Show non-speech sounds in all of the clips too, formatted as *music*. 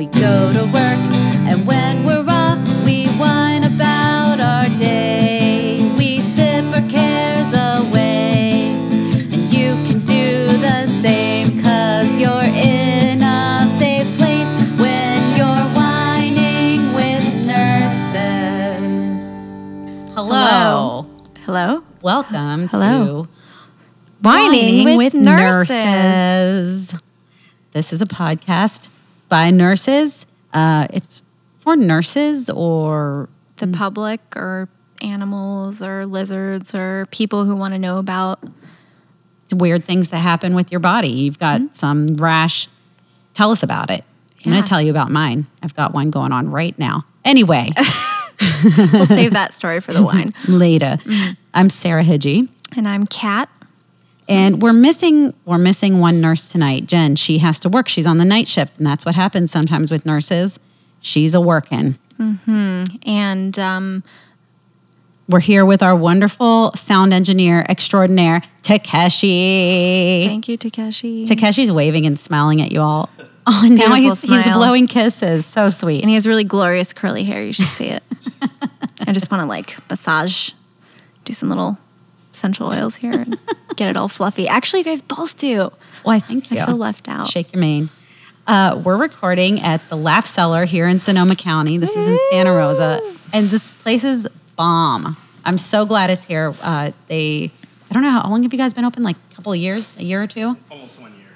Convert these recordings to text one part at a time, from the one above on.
We go to work, and when we're off, we whine about our day. We sip our cares away, and you can do the same, cause you're in a safe place when you're whining with nurses. Hello. Hello? Welcome Hello. to Whining, with, nurses. Nurses. This is a podcast by nurses. Uh, it's for nurses or The public or animals or lizards or people who want to know about. weird things that happen with your body. You've got some rash. Tell us about it. I'm going to tell you about mine. I've got one going on right now. Anyway, *laughs* We'll save that story for the wine. *laughs* later. I'm Sarah Hidgy. And I'm Kat. And we're missing we're missing one nurse tonight. Jen, she has to work. She's on the night shift, and that's what happens sometimes with nurses. She's a working. And um, We're here with our wonderful sound engineer extraordinaire, Takeshi. thank you, Takeshi. Takeshi's waving and smiling at you all. *laughs* Oh, now he's, he's blowing kisses. So sweet. and he has really glorious curly hair. You should see it. *laughs* I just want to like massage, do some little essential oils here and *laughs* get it all fluffy. Actually, you guys both do. Why, thank you. I feel left out. Shake your mane. Uh, we're recording at the Laugh Cellar here in Sonoma County. This is in Santa Rosa, and this place is bomb. I'm so glad it's here. Uh, they, I don't know how long have you guys been open? Like a couple of years, a year or two? Almost one year.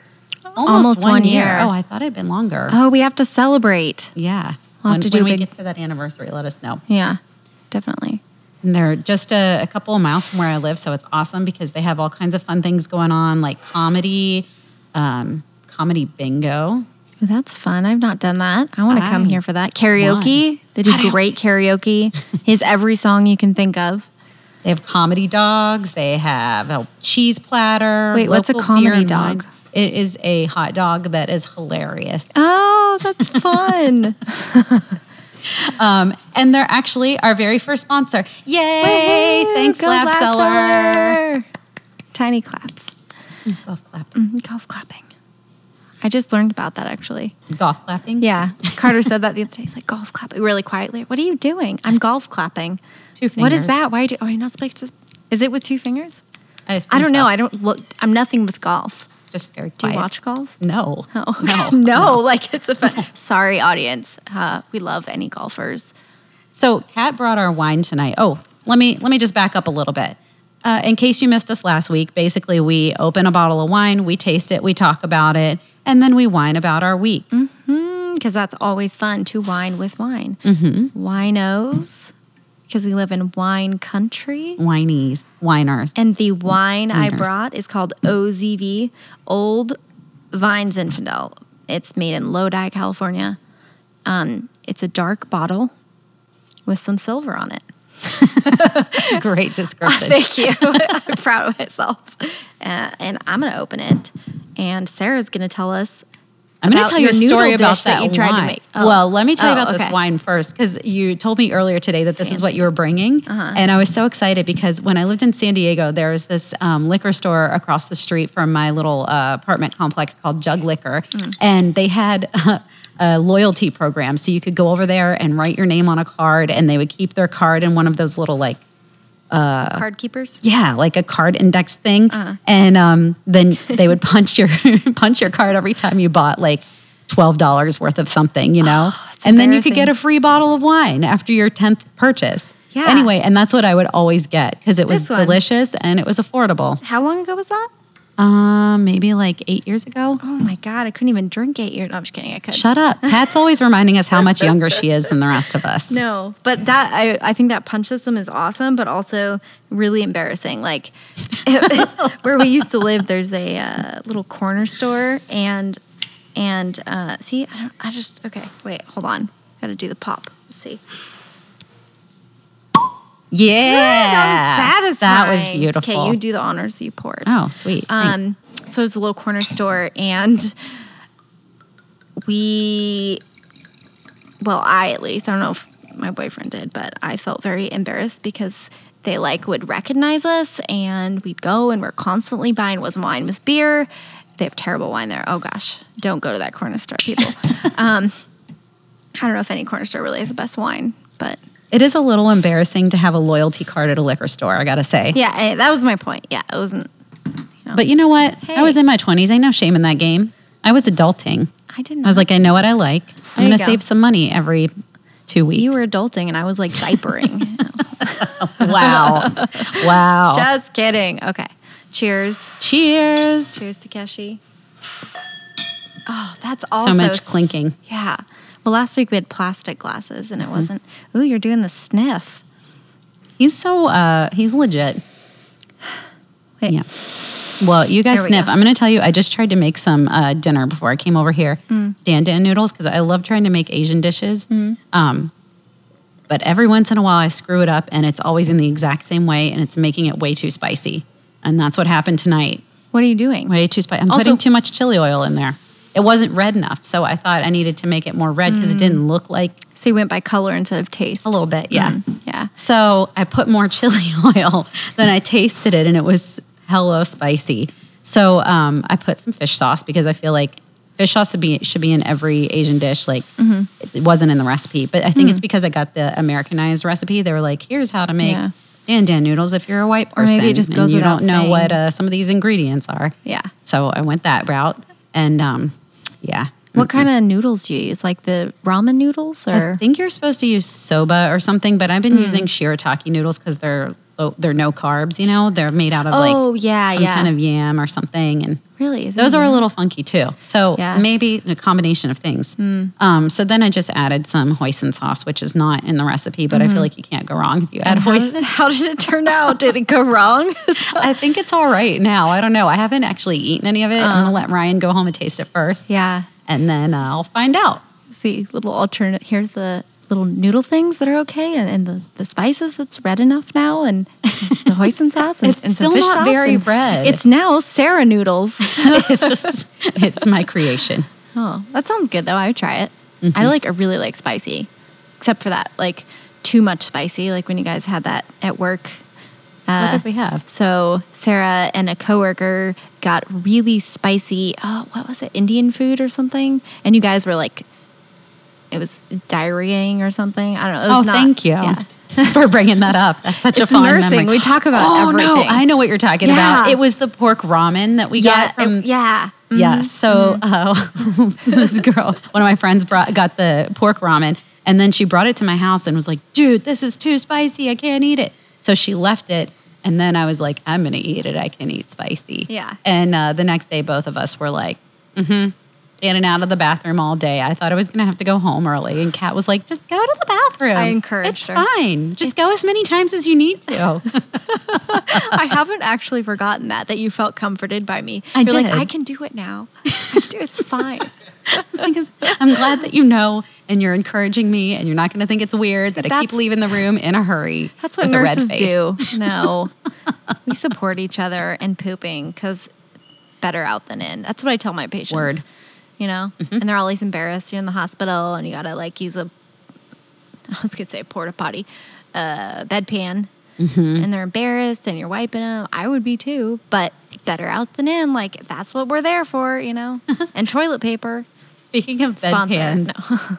Almost one year. Oh, I thought it had been longer. Oh, we have to celebrate. Yeah. We'll have when to do when a we big- get to that anniversary, let us know. Yeah, definitely. And they're just a, a couple of miles from where I live, so it's awesome because they have all kinds of fun things going on, like comedy, um, comedy bingo. Ooh, that's fun. I've not done that. I want to come here for that. Karaoke. They do great karaoke. *laughs* His every song you can think of. They have comedy dogs. They have a cheese platter. Wait, what's a comedy dog? wines. It is a hot dog that is hilarious. Oh, that's *laughs* fun. *laughs* Um, and they're actually our very first sponsor. Yay! Thanks, Go Cellar. Cellar. Tiny claps. Golf clap. Mhm, Golf clapping. I just learned about that actually. Golf clapping. Yeah. Carter said that the other day. He's like, golf clapping really quietly. What are you doing? I'm golf clapping. Two fingers. What is that? Why do, oh, you're not supposed to, is it with two fingers? I, I don't know. so. I don't look, I'm nothing with golf. Just very Do you watch golf? No. Oh, *laughs* *laughs* No. no, like it's a fun. Sorry, audience. Uh, we love any golfers. So Kat brought our wine tonight. Oh, let me let me just back up a little bit. Uh, in case you missed us last week, basically we open a bottle of wine, we taste it, we talk about it, and then we whine about our week. Because that's always fun to wine with wine. Mm-hmm. Winos, because we live in wine country. Whinies, whiners. And the wine I brought is called OZV, Old Vine Zinfandel. It's made in Lodi, California. Um, it's a dark bottle with some silver on it. *laughs* Great description. *laughs* Thank you. *laughs* I'm proud of myself. Uh, and I'm going to open it. And Sarah's going to tell us. I'm going to tell you a story about that that, you tried to wine. make. Oh. Well, let me tell you Oh, about okay. this wine first because you told me earlier today that this is what you were bringing, Uh-huh. and I was so excited because when I lived in San Diego, there was this um, liquor store across the street from my little uh, apartment complex called Jug Liquor, Mm. and they had. *laughs* a loyalty program, so you could go over there and write your name on a card, and they would keep their card in one of those little like Card keepers? yeah, like a card index thing, Uh-huh. and um, then *laughs* they would punch your *laughs* punch your card every time you bought like twelve dollars worth of something, you know, that's and then you could get a free bottle of wine after your tenth purchase. Yeah. Anyway, and that's what I would always get because it was delicious and it was affordable. How long ago was that? Um, maybe like eight years ago. Oh my God, I couldn't even drink eight years. No, I'm just kidding. I could. Shut up. Pat's *laughs* always reminding us how much younger she is than the rest of us. No, but that I, I think that punch system is awesome, but also really embarrassing. Like *laughs* where we used to live, there's a uh, little corner store, and and uh, see, I, don't, I just okay. Wait, hold on. Got to do the pop. Let's see. Yeah, Satisfying. that was beautiful. Okay, you do the honors. You poured. Oh, sweet. Thanks. Um, so it's a little corner store, and we, well, I at least, I don't know if my boyfriend did, but I felt very embarrassed because they like would recognize us, and we'd go, and we're constantly buying was wine, was beer. They have terrible wine there. Oh gosh, don't go to that corner store, people. *laughs* um, I don't know if any corner store really has the best wine, but It is a little embarrassing to have a loyalty card at a liquor store, I gotta say. yeah, eh, that was my point. Yeah, it wasn't. But you know what? I was in my 20s. I no shame in that game. I was adulting. I didn't. Know. I was like, I know what I like. I'm going to go. save some money every two weeks. you were adulting, and I was like diapering. *laughs* *laughs* wow. wow. Just kidding. Okay. Cheers. Cheers. Cheers, Takeshi. Oh, that's also so much clinking. Yeah. Well, last week we had plastic glasses, and it wasn't. Ooh, you're doing the sniff. He's so, uh, he's legit. *sighs* Wait. Yeah. Well, you guys sniff. go. I'm going to tell you, I just tried to make some uh, dinner before I came over here. Mm. Dan Dan noodles, because I love trying to make Asian dishes. Um, but every once in a while, I screw it up, and it's always in the exact same way, and it's making it way too spicy. And that's what happened tonight. What are you doing? Way too spicy. I'm Also- putting too much chili oil in there. It wasn't red enough, so I thought I needed to make it more red because it didn't look like So you went by color instead of taste. a little bit. Yeah. Mm, yeah. So I put more *laughs* chili oil, then I tasted it, and it was hella spicy. So um, I put some fish sauce because I feel like fish sauce should be should be in every Asian dish. Like Mm-hmm. it wasn't in the recipe, but I think it's because I got the Americanized recipe. They were like, "Here's how to make Yeah. dan dan noodles if you're a white Or person, maybe it just goes and you don't know saying. what uh, some of these ingredients are." Yeah. So I went that route, and um, yeah. What mm-hmm. kind of noodles do you use? Like the ramen noodles, or I think you're supposed to use soba or something, but I've been mm. using shirataki noodles because they're oh, they're no carbs. You know, they're made out of Oh, like yeah, some yeah. kind of yam or something, and really? Those are a little funky too. So Yeah. Maybe a combination of things. Um, so then I just added some hoisin sauce, which is not in the recipe, but I Mm-hmm. feel like you can't go wrong if you add And how, hoisin. did, how did it turn out? *laughs* Did it go wrong? *laughs* I think it's all right now. I don't know. I haven't actually eaten any of it. I'm gonna let Ryan go home and taste it first, Uh. yeah. and then uh, I'll find out. See, little alternate. Here's the little noodle things that are okay, and, and the, the spices that's red enough now, and the hoisin *laughs* sauce. And, It's and still not very red. It's now Sarah noodles. *laughs* it's just it's my creation. *laughs* oh, that sounds good though. I would try it. Mm-hmm. I like. I really like spicy, except for that like too much spicy. Like when you guys had that at work. what Uh, did we have? So Sarah and a coworker got really spicy. Oh, what was it? Indian food or something? And you guys were like, it was diarrheaing or something. I don't know. It Oh, not- thank you Yeah. *laughs* for bringing that up. That's such a It's fun nursing. memory. We talk about oh, no. I know what you're talking about. It was the pork ramen that we Yeah. got from. it- yeah. Yeah. So uh, *laughs* this girl, one of my friends, brought got the pork ramen, and then she brought it to my house and was like, "Dude, this is too spicy. I can't eat it." So she left it, and then I was like, "I'm gonna eat it. I can eat spicy." Yeah. And uh, the next day, both of us were like, "Mm-hmm." In and out of the bathroom all day. I thought I was gonna have to go home early, and Kat was like, "Just go to the bathroom. I encouraged It's her. fine. Just go as many times as you need to." *laughs* I haven't actually forgotten that, that you felt comforted by me. I You're like, did. I can do it now. Do It's fine. *laughs* I'm glad that you know and you're encouraging me and you're not going to think it's weird that I keep leaving the room in a hurry. That's what with a red nurses face. do. No, *laughs* we support each other in pooping because better out than in. That's what I tell my patients. Word. You know, and they're always embarrassed. You're in the hospital and you gotta like use a, *laughs* I was gonna say a porta potty, uh, bedpan, and they're embarrassed and you're wiping them. I would be too, but better out than in. Like that's what we're there for, you know. *laughs* and toilet paper. Speaking of bedpans,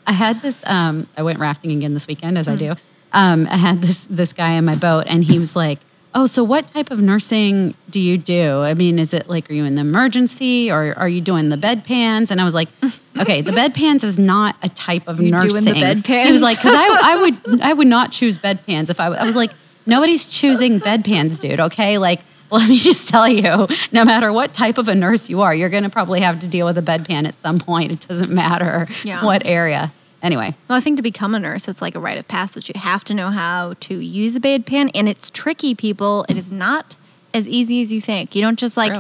*laughs* I had this. Um, I went rafting again this weekend, as I Mm. do. Um, I had this this guy in my boat, and he was like, "Oh, so what type of nursing do you do? I mean, is it like are you in the emergency, or are you doing the bedpans?" And I was like, *laughs* "Okay, the bedpans is not a type of You doing nursing." the He was like, "Because I, I would I would not choose bedpans if I, I was like." Nobody's choosing bedpans, dude. Okay, like let me *laughs* just tell you, no matter what type of a nurse you are, you're going to probably have to deal with a bedpan at some point. It doesn't matter Yeah. what area. Anyway, Well, I think to become a nurse, it's like a rite of passage. You have to know how to use a bedpan, and it's tricky, people. It is not as easy as you think. You don't just like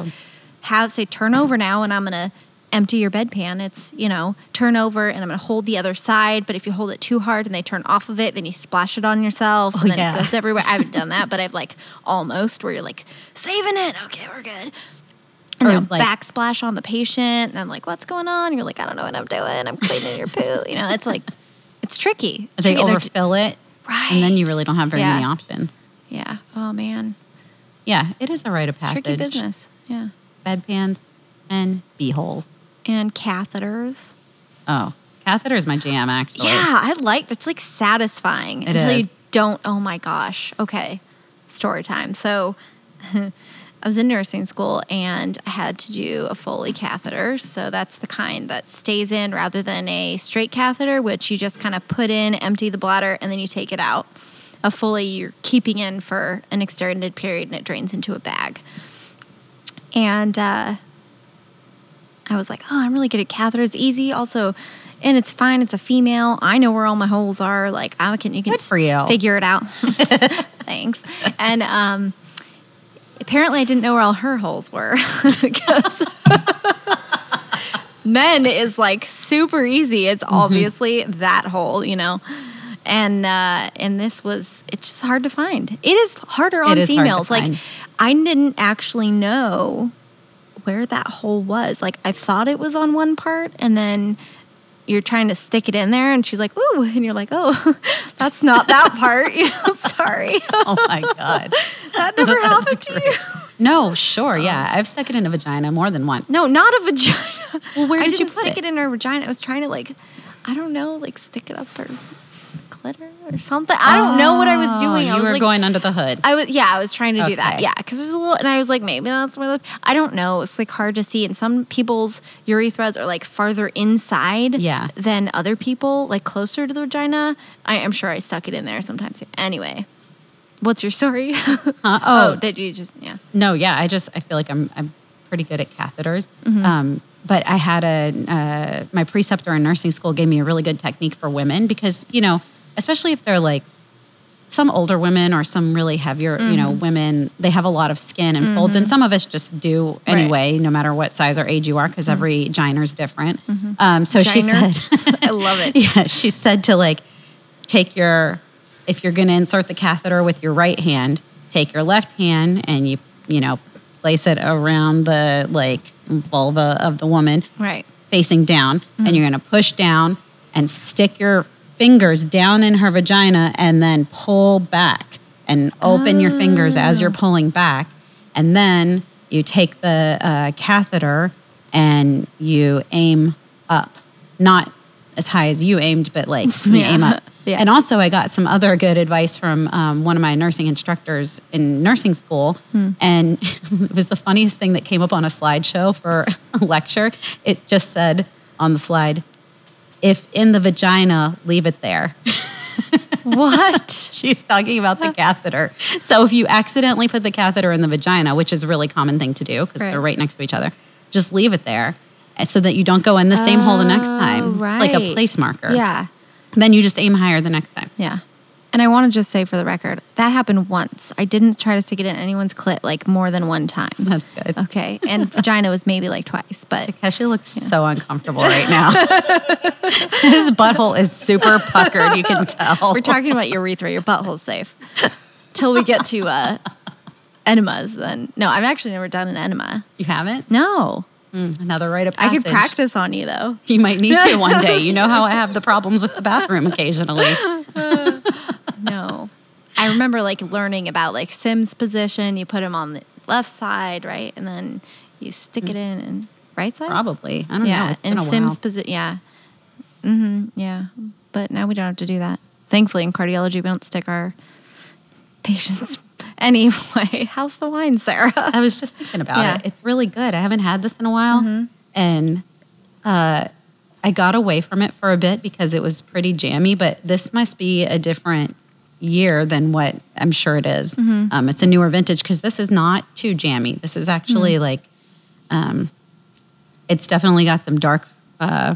have say turn over now, and I'm gonna empty your bedpan. It's you know turn over, and I'm gonna hold the other side. But if you hold it too hard and they turn off of it, then you splash it on yourself, oh, and then yeah. it goes everywhere. I haven't done that, *laughs* but I've like almost where you're like saving it. Okay, we're good. And Or, like- backsplash on the patient, and I'm like, "What's going on?" You're like, "I don't know what I'm doing. I'm cleaning your poo." You know, it's like, it's tricky. It's they tricky. Overfill it, Right. and then you really don't have very Yeah. many options. Yeah. Oh man, Yeah, it is a rite of it's passage. tricky business. Yeah. Bedpans and bee holes. And catheters. Oh, Catheter is my jam, actually. Yeah, I like that's like satisfying It until is. you don't. Oh my gosh. Okay, story time. So, *laughs* I was in nursing school and I had to do a Foley catheter. So that's the kind that stays in rather than a straight catheter, which you just kind of put in, empty the bladder, and then you take it out. A Foley you're keeping in for an extended period and it drains into a bag. And uh, I was like, oh, I'm really good at catheters. Easy. Also, and it's fine. It's a female. I know where all my holes are. Like I can, you can figure it out. *laughs* Thanks. And um, apparently, I didn't know where all her holes were *laughs* *laughs* men is like super easy. It's Mm-hmm. obviously that hole, you know. And uh, and this was it's just hard to find. It is harder on is hard to females. Like find. I didn't actually know where that hole was. Like I thought it was on one part, and then you're trying to stick it in there, and she's like, "Ooh," and you're like, "Oh, *laughs* that's not that part." *laughs* You know, *laughs* sorry, Oh my god. that never happened to you. No, sure, yeah. I've stuck it in a vagina more than once. No, not a vagina. Well, where I did you didn't put stick it? it? in her vagina. I was trying to like, I don't know, like stick it up her or something. I don't know what I was doing. Oh, I You was were like, going under the hood. I was yeah, I was trying to do that. Yeah, because there's a little, and I was like, maybe that's where the I don't know. It's like hard to see, and some people's urethras are like farther inside, Yeah. than other people, like closer to the vagina. I, I'm sure I stuck it in there sometimes. Anyway, what's your story? Huh? *laughs* oh, Oh, that you just yeah. no, yeah. I just I feel like I'm I'm pretty good at catheters. Mm-hmm. Um, but I had a uh, my preceptor in nursing school gave me a really good technique for women because you know especially if they're like some older women or some really heavier you know women they have a lot of skin and folds and some of us just do Right. anyway no matter what size or age you are because every giner is different um, so she said *laughs* I love it. *laughs* yeah, she said to like take your if you're going to insert the catheter with your right hand, take your left hand and you you know place it around the like vulva of the woman Right. facing down Mm-hmm. and you're going to push down and stick your fingers down in her vagina and then pull back and open your fingers as Oh. you're pulling back and then you take the uh, catheter and you aim up not as high as you aimed but like *laughs* you Yeah. aim up *laughs* Yeah. and also i got some other good advice from um, one of my nursing instructors in nursing school Hmm. and *laughs* it was the funniest thing that came up on a slideshow for a lecture it just said on the slide if in the vagina leave it there *laughs* What? *laughs* she's talking about the catheter so if you accidentally put the catheter in the vagina which is a really common thing to do because they're Right. right next to each other just leave it there uh, so that you don't go in the same hole the next time Oh, It's like a place marker Yeah. then you just aim higher the next time Yeah. And I want to just say for the record, that happened once. I didn't try to stick it in anyone's clit like more than one time. that's good Okay. And *laughs* vagina was maybe like twice, but Takeshi looks so uncomfortable right now. *laughs* His butthole is super puckered, you can tell. we're talking about urethra. Your butthole's safe. Till we get to uh, enemas, then. No, I've actually never done an enema. You haven't? No. Mm, another rite of passage. I could practice on you though. You might need to one day. You know how I *laughs* have the problems with the bathroom occasionally. No. I remember like learning about like Sim's position. You put him on the left side, right? And then you stick it in and right side? Probably. I don't know. yeah, It's and Sims position. Yeah, mm-hmm, yeah. But now we don't have to do that. Thankfully, in cardiology, we don't stick our patients *laughs* anyway. How's the wine, Sarah? I was just thinking about Yeah. it. It's really good. I haven't had this in a while. And uh, I got away from it for a bit because it was pretty jammy, but this must be a different year than what I'm sure it is. Um, it's a newer vintage because this is not too jammy. This is actually like, um, it's definitely got some dark, uh,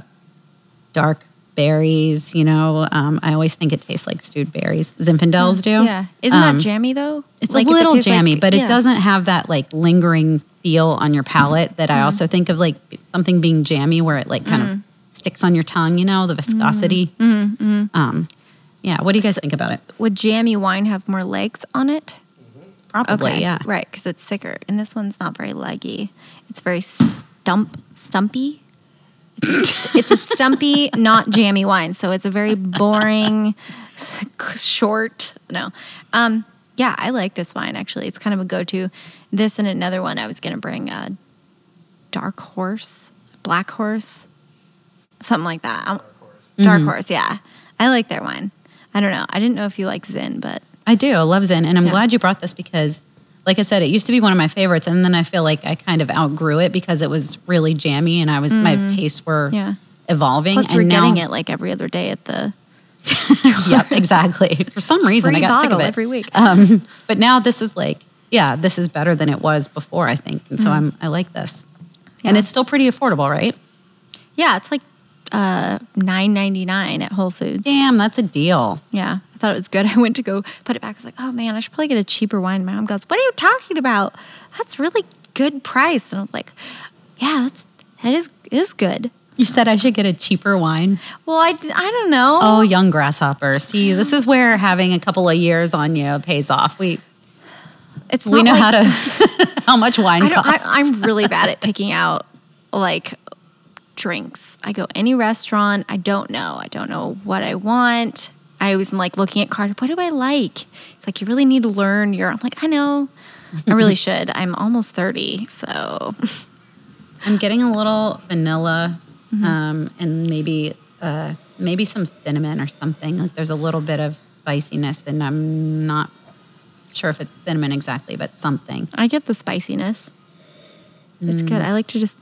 dark berries. You know, um, I always think it tastes like stewed berries. Zinfandels do. Yeah, isn't Um, that jammy though? it's Like, a if it little like- jammy, but yeah. it doesn't have that like lingering feel on your palate that Mm-hmm. I also think of like something being jammy where it like kind of sticks on your tongue, you know, the viscosity. Mm-hmm. Um, yeah. What do you guys think about it? Would jammy wine have more legs on it? Probably, Okay, yeah. right, because it's thicker, and this one's not very leggy. It's very stump, stumpy. It's a, it's a stumpy, *laughs* not jammy wine, so it's a very boring, *laughs* short. No, um, yeah, I like this wine actually. It's kind of a go-to. This and another one I was gonna bring, uh, dark horse, black horse, something like that. I'm- Dark Horse, yeah. I like their wine. I don't know. I didn't know if you like Zin, but I do. I love Zen. And I'm Yeah. glad you brought this because, like I said, it used to be one of my favorites. And then I feel like I kind of outgrew it because it was really jammy and I was, my tastes were Mm. Yeah. evolving. plus and we're now- getting it like every other day at the *laughs* yep, exactly. For some reason, free I got sick of it every week. Um, but now this is like, yeah, this is better than it was before, I think. And so I'm, I like this. And Mm-hmm. It's still pretty affordable, right? yeah, it's like uh, nine ninety nine at Whole Foods. Damn, that's a deal. Yeah, I thought it was good. *laughs* I went to go put it back. I was like, oh man, I should probably get a cheaper wine. My mom goes, what are you talking about? That's really good price. And I was like, yeah, that's that is is good. You said I should get a cheaper wine. Well, I, I don't know. Oh, young grasshopper. See, this is where having a couple of years on you pays off. We it's we know like- how to *laughs* *laughs* how much wine I costs. I, I'm really bad at picking out like drinks. I go any restaurant. I don't know. I don't know what I want. I was like looking at card. What do I like? It's like you really need to learn your. I'm like I know. I really *laughs* should. I'm almost thirty, so I'm getting a little vanilla Mm-hmm. um, and maybe uh, maybe some cinnamon or something. Like there's a little bit of spiciness, and I'm not sure if it's cinnamon exactly, but something. I get the spiciness. It's good. I like to just.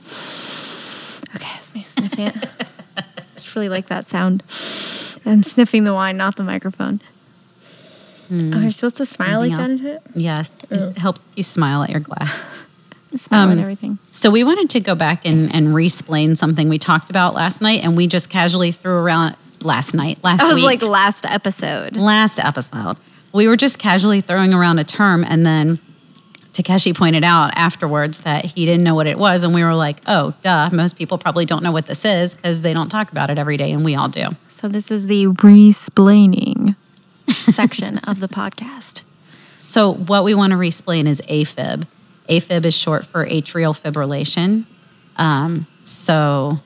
Me it. I just really like that sound. I'm sniffing the wine, not the microphone. Oh, you're supposed to smile like Anything that else? into it? Yes, it helps you smile at your glass. *laughs* Smile Um, and everything. So we wanted to go back and, and re-explain something we talked about last night, and we just casually threw around last night, last That was week, like last episode. last episode. We were just casually throwing around a term, and then Takeshi pointed out afterwards that he didn't know what it was, and we were like, "Oh, duh! Most people probably don't know what this is because they don't talk about it every day, and we all do." So this is the resplaining *laughs* section of the podcast. So what we want to re-explain is AFib. AFib is short for atrial fibrillation. Um, so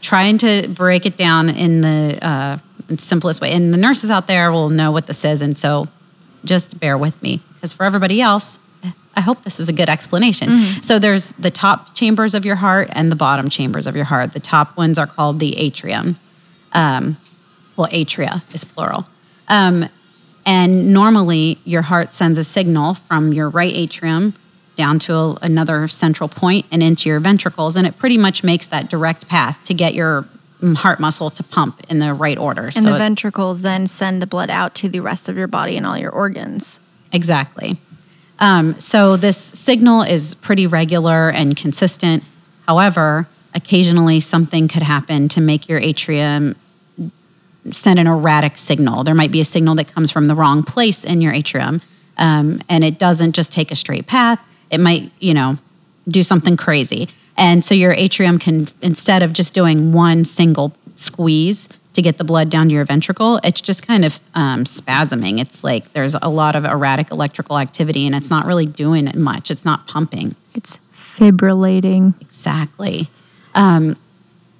trying to break it down in the uh, simplest way, and the nurses out there will know what this is, and so just bear with me because for everybody else. I hope this is a good explanation. So there's the top chambers of your heart and the bottom chambers of your heart. The top ones are called the atrium. Um, well, atria is plural. Um, and normally, your heart sends a signal from your right atrium down to a, another central point and into your ventricles. And it pretty much makes that direct path to get your heart muscle to pump in the right order. And the it- ventricles then send the blood out to the rest of your body and all your organs. Exactly. Um, so this signal is pretty regular and consistent. However, occasionally something could happen to make your atrium send an erratic signal. There might be a signal that comes from the wrong place in your atrium, um, and it doesn't just take a straight path. It might, you know, do something crazy. And so your atrium can, instead of just doing one single squeeze to get the blood down to your ventricle, it's just kind of um, spasming. It's like there's a lot of erratic electrical activity and it's not really doing much. It's not pumping. It's fibrillating. Exactly. Um,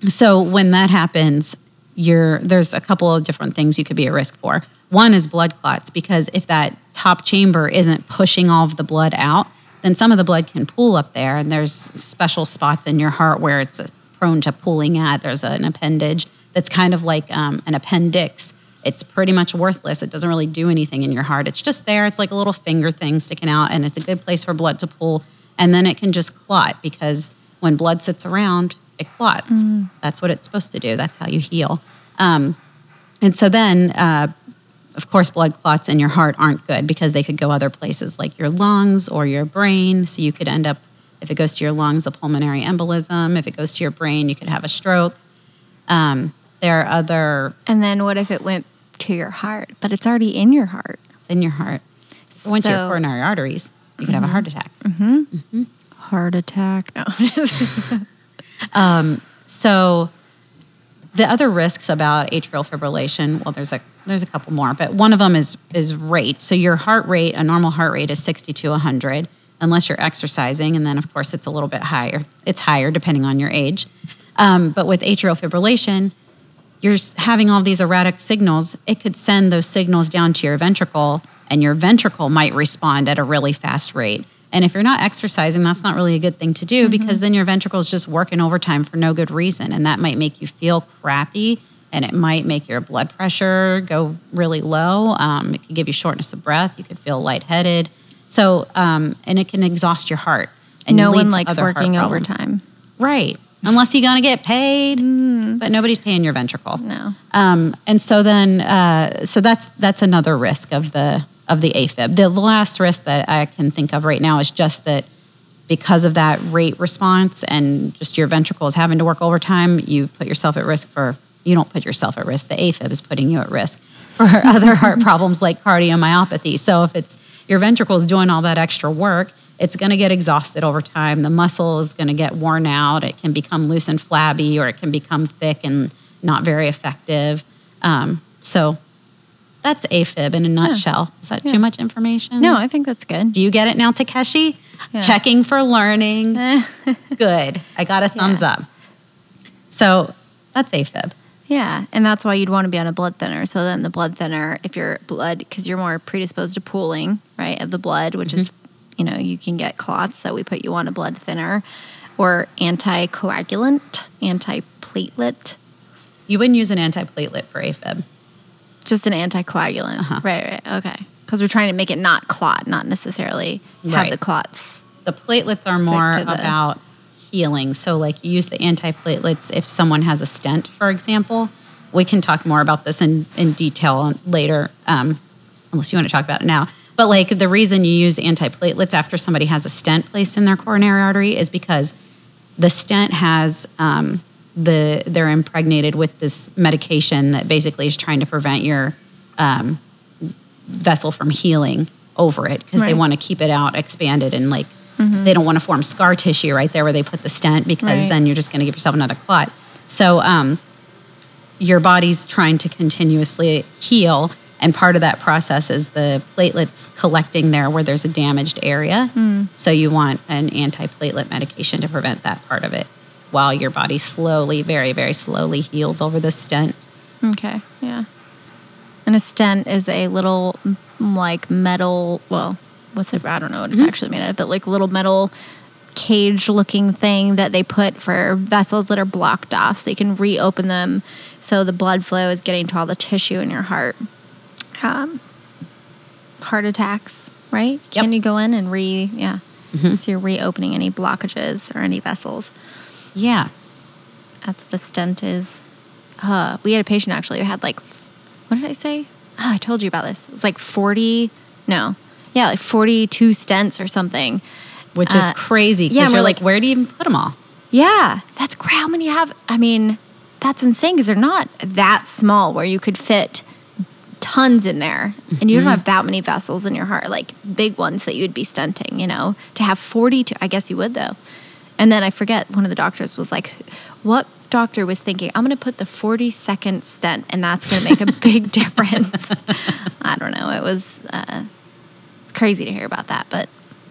so when that happens, you're there's a couple of different things you could be at risk for. One is blood clots because if that top chamber isn't pushing all of the blood out, then some of the blood can pool up there, and there's special spots in your heart where it's prone to pooling at. There's an appendage that's kind of like um, an appendix. It's pretty much worthless. It doesn't really do anything in your heart. It's just there. It's like a little finger thing sticking out, and it's a good place for blood to pool. And then it can just clot because when blood sits around, it clots. That's what it's supposed to do. That's how you heal. Um, and so then, uh, of course, blood clots in your heart aren't good because they could go other places like your lungs or your brain. So you could end up, if it goes to your lungs, a pulmonary embolism. If it goes to your brain, you could have a stroke. Um, there are other And then what if it went to your heart, but it's already in your heart? it's in your heart. Went your coronary arteries, you could have a heart attack. Heart attack. No. *laughs* um, So the other risks about atrial fibrillation, well, there's a there's a couple more, but one of them is is rate. So your heart rate, a normal heart rate is 60 to 100, unless you're exercising, and then of course it's a little bit higher. It's higher depending on your age. Um, but with atrial fibrillation, you're having all these erratic signals. It could send those signals down to your ventricle, and your ventricle might respond at a really fast rate. And if you're not exercising, that's not really a good thing to do because then your ventricle is just working overtime for no good reason. And that might make you feel crappy and it might make your blood pressure go really low. Um, it can give you shortness of breath. You could feel lightheaded. So, um, and it can exhaust your heart. And no one likes working overtime. Right. Unless you're going to get paid, but nobody's paying your ventricle. No. Um, and so then, uh, so that's that's another risk of the of the AFib. The last risk that I can think of right now is just that because of that rate response and just your ventricles having to work overtime, you put yourself at risk for. You don't put yourself at risk. The AFib is putting you at risk for *laughs* other heart problems like cardiomyopathy. So if it's your ventricles doing all that extra work, it's going to get exhausted over time. The muscle is going to get worn out. It can become loose and flabby, or it can become thick and not very effective. Um, so that's AFib in a nutshell. Is that Yeah. too much information? No, I think that's good. Do you get it now, Takeshi? Yeah. Checking for learning. *laughs* Good. I got a thumbs Yeah. up. So that's AFib. Yeah, and that's why you'd want to be on a blood thinner. So then the blood thinner, if your blood, because you're more predisposed to pooling, right, of the blood, which is, you know, you can get clots. So we put you on a blood thinner or anticoagulant, antiplatelet, You wouldn't use an antiplatelet for AFib. just an anticoagulant. Uh-huh. Right, right, okay. Because we're trying to make it not clot, not necessarily have Right. the clots. The platelets are more the- about healing. So, like, you use the antiplatelets if someone has a stent, for example. We can talk more about this in, in detail later, um, unless you want to talk about it now. But, like, the reason you use antiplatelets after somebody has a stent placed in their coronary artery is because the stent has um, the they're impregnated with this medication that basically is trying to prevent your um, vessel from healing over it because they want to keep it out expanded and like they don't want to form scar tissue right there where they put the stent because Right. then you're just going to give yourself another clot. So um, your body's trying to continuously heal and part of that process is the platelets collecting there where there's a damaged area hmm. so you want an antiplatelet medication to prevent that part of it while your body slowly very very slowly heals over the stent Okay, yeah. And a stent is a little like metal, well, what's it? I don't know what it's mm-hmm. actually made out of, but like little metal cage looking thing that they put for vessels that are blocked off so you can reopen them so the blood flow is getting to all the tissue in your heart. Um, heart attacks, right? Yep. Can you go in and re, yeah. So you're reopening any blockages or any vessels. yeah That's what a stent is. Uh, we had a patient actually who had like, what did I say? Oh, I told you about this. It's like 40, no, yeah, like 42 stents or something. which is Uh, crazy yeah, because and you're we're like, like- where do you even put them all? Yeah, that's great. How many have? I mean, that's insane because they're not that small where you could fit tons in there, and you don't have that many vessels in your heart, like big ones that you would be stenting You know, to have forty-two, I guess you would though. And then I forget one of the doctors was like, "What doctor was thinking? I'm going to put the forty-second stent, and that's going to make a big *laughs* difference." *laughs* I don't know. It was uh, it's crazy to hear about that, but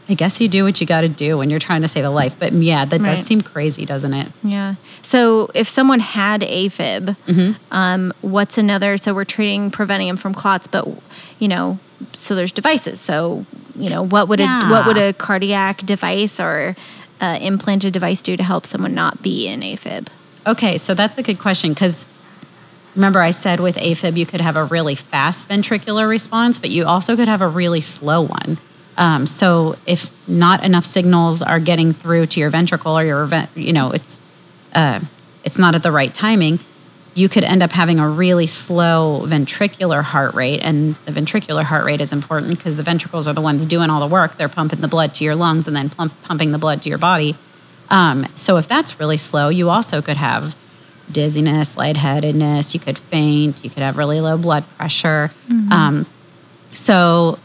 I guess you do what you got to do when you're trying to save a life. But yeah, that does seem crazy, doesn't it? Yeah. So if someone had AFib, Mm-hmm. um, what's another? So we're treating, preventing them from clots, but you know, so there's devices. So you know, what would a what would a cardiac device or uh, implanted device do to help someone not be in AFib? Okay, so that's a good question because remember I said with AFib you could have a really fast ventricular response, but you also could have a really slow one. Um, so if not enough signals are getting through to your ventricle or your you know it's uh, it's not at the right timing, you could end up having a really slow ventricular heart rate. And the ventricular heart rate is important because the ventricles are the ones doing all the work. They're pumping the blood to your lungs and then plump, pumping the blood to your body. Um, so if that's really slow, you also could have dizziness, lightheadedness. You could faint. You could have really low blood pressure. Um, so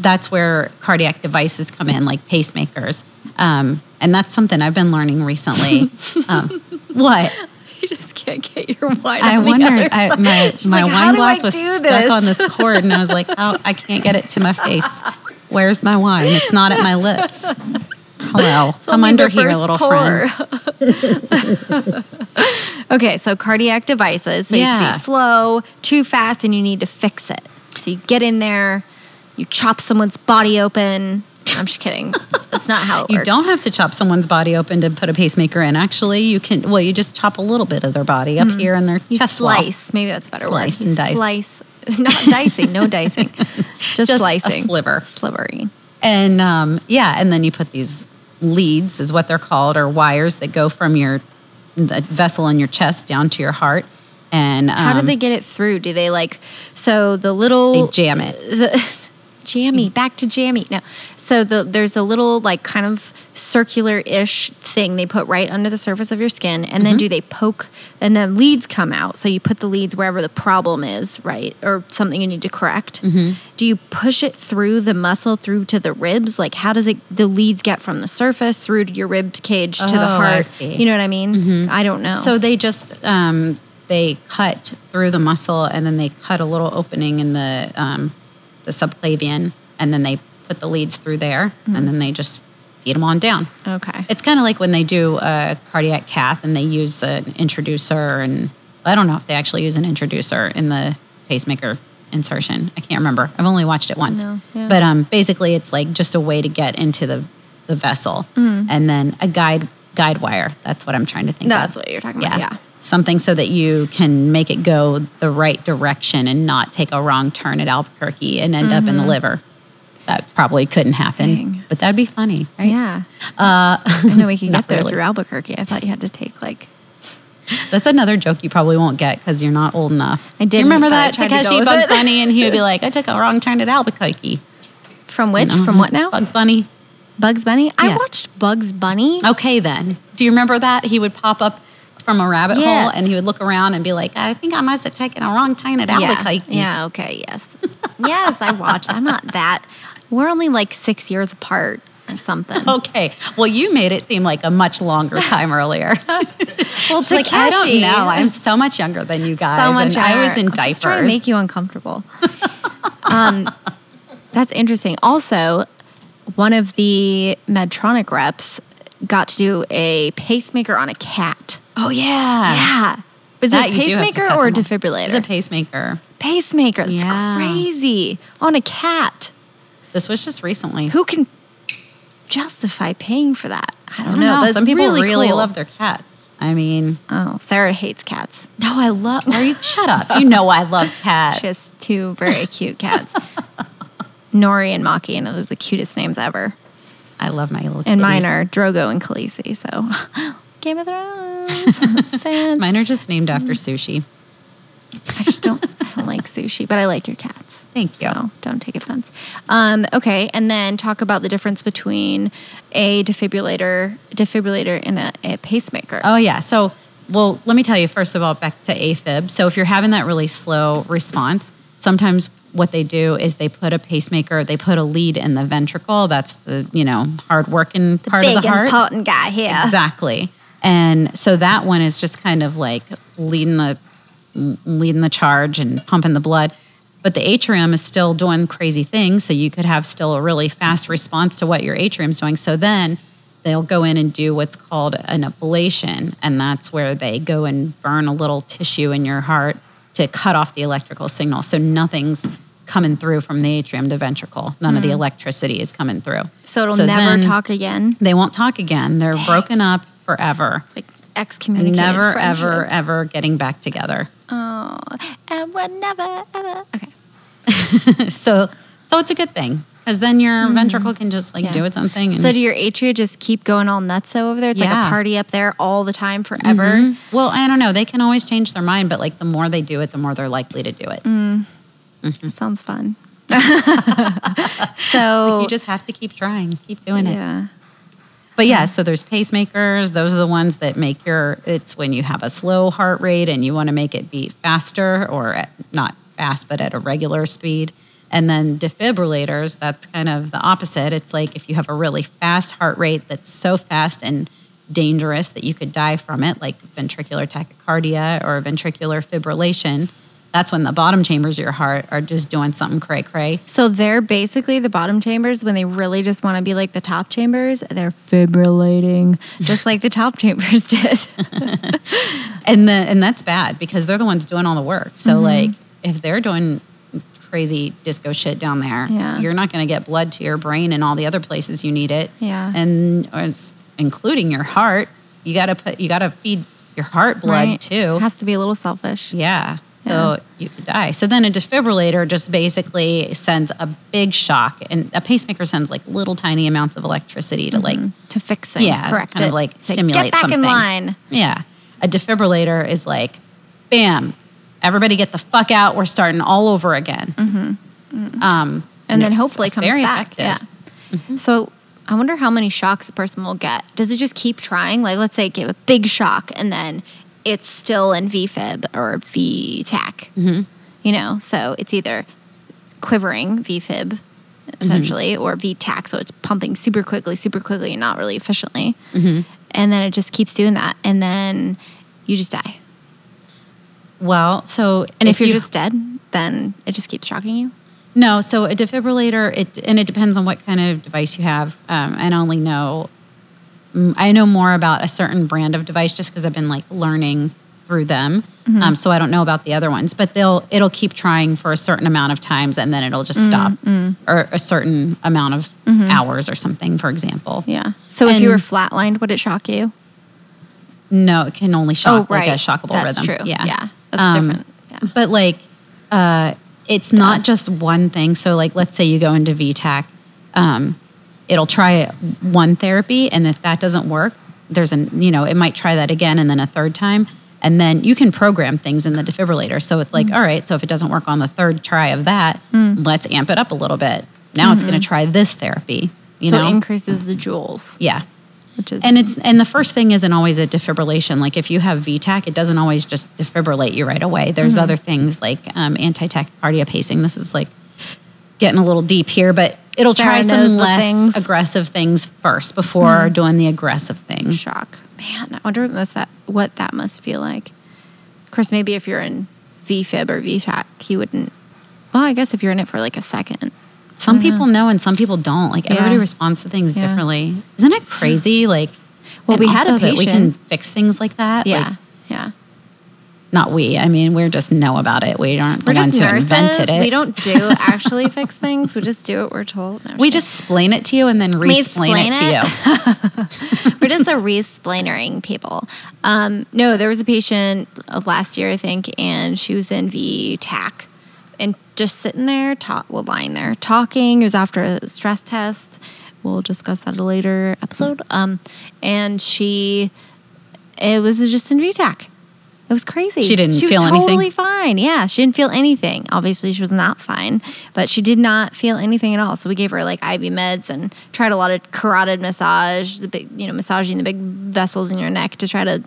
that's where cardiac devices come in, like pacemakers. Um, and that's something I've been learning recently. *laughs* um, what? You just can't get your wine. I wondered. I, my She's my like, wine glass was do stuck on this?" this cord, and I was like, *laughs* "Oh, I can't get it to my face. Where's my wine? It's not at my lips." Hello, come under here, little pour. friend. *laughs* okay, so cardiac devices. So you can Yeah. be slow, too fast, and you need to fix it. So you get in there, you chop someone's body open, I'm just kidding. *laughs* That's not how it You works. don't have to chop someone's body open to put a pacemaker in. Actually, you can. Well, you just chop a little bit of their body up here in their Mm-hmm. You chest wall. slice. Maybe that's a better Slice word. And dice. Slice. *laughs* Not dicing. No dicing. *laughs* Just, Just slicing. a sliver. Slivering. And um, yeah, and then you put these leads, is what they're called, or wires that go from your the vessel in your chest down to your heart. And um, How do they get it through? Do they like so the little They jam it. the, jammy back to jammy. No so the there's a little like kind of circular-ish thing they put right under the surface of your skin and Mm-hmm. then do they poke and then leads come out. So you put the leads wherever the problem is right or something you need to correct. Mm-hmm. do you push it through the muscle through to the ribs? Like how does it the leads get from the surface through to your rib cage to the Oh, I heart? you know what i mean? I don't know. So they just um, they cut through the muscle, and then they cut a little opening in the um, the subclavian, and then they put the leads through there, and then they just feed them on down. okay It's kind of like when they do a cardiac cath and they use an introducer, and I don't know if they actually use an introducer in the pacemaker insertion. I can't remember. I've only watched it once. No, yeah. But um, basically, it's like just a way to get into the the vessel, Mm. and then a guide guide wire. That's what I'm trying to think. Of. That's of. what you're talking about, yeah. Something so that you can make it go the right direction and not take a wrong turn at Albuquerque and end up in the liver. That probably couldn't happen, Mm-hmm. Dang. but that'd be funny, right? yeah uh, i know we *laughs* can get there really. through albuquerque i thought you had to take like That's another joke you probably won't get because you're not old enough. I didn't, remember that Takeshi Bugs. Bunny, and he would be *laughs* like, "I took a wrong turn at Albuquerque." From which? You know? From what now? Bugs Bunny. Bugs Bunny? I watched Bugs Bunny. Okay, then. Do you remember that he would pop up from a rabbit Yes. hole and he would look around and be like, "I think I must have taken a wrong turn at yeah. Albuquerque." yeah, okay, yes. *laughs* yes, I watched. I'm not that. We're only like six years apart or something. *laughs* Okay. Well, you made it seem like a much longer *laughs* time earlier. well, She's like, I don't know. I'm so much younger than you guys. so much and I was in I'm diapers. Trying to make you uncomfortable. um, that's interesting. Also, one of the Medtronic reps got to do a pacemaker on a cat. Oh yeah. Yeah. Was That it a you do have to pacemaker or a defibrillator? It's a pacemaker. pacemaker. That's Yeah. crazy. On a cat. This was just recently. Who can justify paying for that? I don't, I don't know. know. but Some people really, really, cool. love their cats. I mean, Oh, Sarah hates cats. no, I love. Are you shut up? You know I love cats. She has two very cute cats. *laughs* Nori and Maki, and those are the cutest names ever. I love my little. And mine are Drogo and Khaleesi. So, *laughs* Game of Thrones *laughs* fans. Mine are just named after sushi. I just don't. I don't like sushi, but I like your cats. Thank you. So don't take offense. Um, okay, and then talk about the difference between a defibrillator, defibrillator, and a, a pacemaker. Oh yeah. So, well, let me tell you first of all back to AFib. So if you're having that really slow response, sometimes what they do is they put a pacemaker, they put a lead in the ventricle. That's the you know hard working part of Big the heart. important guy here. Exactly. And so that one is just kind of like leading the leading the charge and pumping the blood. But the atrium is still doing crazy things, so you could have still a really fast response to what your atrium's doing. So then they'll go in and do what's called an ablation, and that's where they go and burn a little tissue in your heart to cut off the electrical signal. So nothing's coming through from the atrium to ventricle. None of the mm. electricity is coming through. So it'll never talk again. They won't talk again. They're broken up forever. Like excommunicated. Never, friendship. ever, ever getting back together. Oh, and we're never ever. Okay. *laughs* so, so it's a good thing because then your ventricle can just like Mm-hmm. Yeah. do its own thing. And, So do your atria just keep going all nuts over there? It's like a party up there all the time forever. Mhm. well, I don't know. They can always change their mind, but like the more they do it, the more they're likely to do it. Mm. Sounds fun. *laughs* *laughs* so You just have to keep trying, keep doing it. yeah. But mm-hmm. yeah, so there's pacemakers. Those are the ones that make your. It's when you have a slow heart rate and you want to make it beat faster, or at, not fast, but at a regular speed. And then defibrillators. That's kind of the opposite. It's like if you have a really fast heart rate that's so fast and dangerous that you could die from it, like ventricular tachycardia or ventricular fibrillation. That's when the bottom chambers of your heart are just doing something cray cray. So they're basically the bottom chambers when they really just want to be like the top chambers. They're fibrillating, just like the top *laughs* chambers did. *laughs* and the and that's bad because they're the ones doing all the work. So Mm-hmm. like if they're doing crazy disco shit down there. Yeah. You're not going to get blood to your brain and all the other places you need it. Yeah. And including your heart. You got to put you got to feed your heart blood Right. too. Has to be a little selfish. Yeah. So Yeah. you could die. So then a defibrillator just basically sends a big shock, and a pacemaker sends like little tiny amounts of electricity to like, mm-hmm. To fix things, yeah, correct kind it. of like stimulate Get back something. in line. Yeah. A defibrillator is like, bam, everybody get the fuck out. We're starting all over again. Mm-hmm. Mm-hmm. Um, and then it's hopefully comes very back. effective. Yeah. So I wonder how many shocks a person will get. Does it just keep trying? Like, let's say it gave a big shock and then it's still in VFib or VTach. Mm-hmm. You know, so it's either quivering VFib essentially or VTach, so it's pumping super quickly, super quickly, and not really efficiently. And then it just keeps doing that, and then you just die. Well, so And if, you're you- just dead, then it just keeps shocking you. No, so a defibrillator, it and it depends on what kind of device you have. Um, I only know, I know more about a certain brand of device just because I've been like learning through them. Um, so I don't know about the other ones, but they'll it'll keep trying for a certain amount of times and then it'll just stop, or a certain amount of hours or something, for example. Yeah. So if you were And- flatlined, would it shock you? No, it can only shock Oh, like a right. shockable That's rhythm. true. Yeah, Yeah, that's different. Yeah. But like, uh, it's not just one thing. So like, let's say you go into VTach, um, it'll try one therapy, and if that doesn't work, there's an you know it might try that again, and then a third time, and then you can program things in the defibrillator. So it's like, Mm. all right, so if it doesn't work on the third try of that, let's amp it up a little bit. Now it's going to try this therapy. You Mm-hmm. so know, it increases the joules, yeah. which is And it's and the first thing isn't always a defibrillation. Like if you have VTach, it doesn't always just defibrillate you right away. There's Mm-hmm. other things like um, anti-tachycardia pacing. This is like getting a little deep here, but it'll try Sarah knows some less things. aggressive things first before Mm-hmm. doing the aggressive things. shock. Man, I wonder what that what that must feel like. Of course, maybe if you're in VFib or VTach, you wouldn't. Well, I guess if you're in it for like a second. Some people know and some people don't. Like everybody Yeah. responds to things Yeah. differently. Isn't it crazy? Like, Well, we had a patient. we can fix things like that. Yeah, Like, yeah. Not we. I mean, we're just know about it. We aren't the We're ones who nurses. invented it. We don't do actually fix *laughs* things. We just do what we're told. No, We shit. just explain it to you and then re-explain it, explain to you. *laughs* We're just a re-explainering people. Um, no, there was a patient of last year, I think, and she was in VTach and just sitting there, talk, well, lying there talking. It was after a stress test. We'll discuss that at a later episode. Um, and she, it was just in VTach. It was crazy. She didn't she feel was anything? totally fine. Yeah, she didn't feel anything. Obviously, she was not fine, but she did not feel anything at all. So we gave her like IV meds and tried a lot of carotid massage, the big, you know, massaging the big vessels in your neck to try to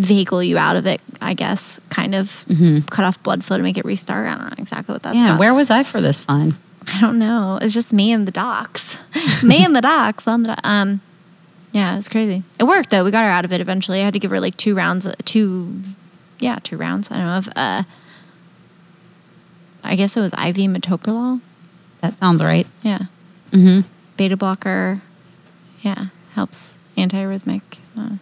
vagal you out of it. I guess, kind of cut off blood flow to make it restart. I don't know exactly what that's Mm-hmm. Yeah, about. where was I for this fun? I don't know. It's just me and the docs. *laughs* me and the docs on the um yeah, it's crazy. It worked though. We got her out of it eventually. I had to give her like two rounds two yeah, two rounds. I don't know of uh I guess it was IV metoprolol. That sounds right. Yeah. Mm-hmm. Beta blocker. Yeah, helps antiarrhythmic. Uh,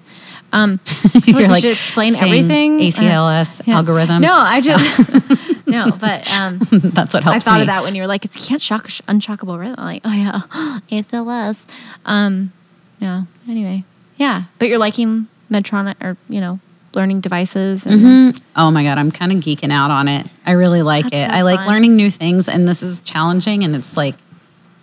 um, I feel like You're *laughs* like should explain everything. ACLS Uh, yeah. algorithms. No, I just *laughs* *laughs* no, but um, That's what helps. I thought me. of that when you were like, it can't shock unshockable rhythm. I'm like, oh yeah, *gasps* ACLS. Um, no, anyway, yeah. But you're liking Medtronic or you know, learning devices. And Mhm. Oh my god, I'm kind of geeking out on it. I really like That's it. so I like fun. learning new things, and this is challenging, and it's like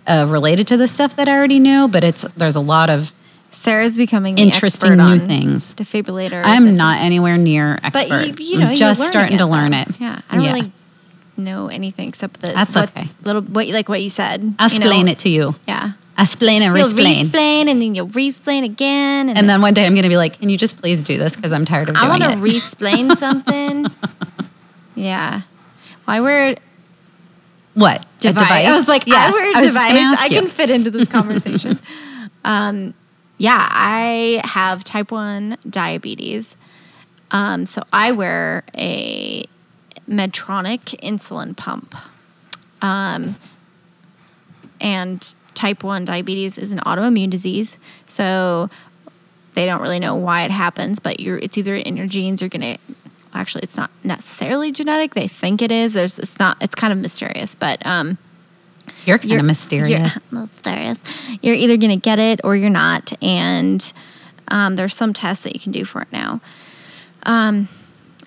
uh, related to the stuff that I already knew, but it's there's a lot of Sarah's becoming Interesting new things. Defibrillator. I'm not anywhere near expert. But you, you know, I'm you're just starting to learn it. Yeah, I don't really know anything except the That's what, okay. Little what like what you said. I'll you know? explain it to you. Yeah. Explain and You'll and then you'll re-explain again. And, And then one day I'm going to be like, "Can you just please do this? Because I'm tired of I doing it. I want to it." re-explain *laughs* something. Yeah. Why wear what device. A device? I was like, yes. I wear a I device. I you. can fit into this *laughs* conversation. um, yeah, I have type 1 diabetes. Um, so I wear a Medtronic insulin pump. Um, and type 1 diabetes is an autoimmune disease. So they don't really know why it happens, but you're it's either in your genes, you're gonna actually, it's not necessarily genetic. They think it is. There's, it's not. It's kind of mysterious, but um, You're kind of mysterious. *laughs* You're, mysterious. You're either gonna get it or you're not, and um, there's some tests that you can do for it now. Um,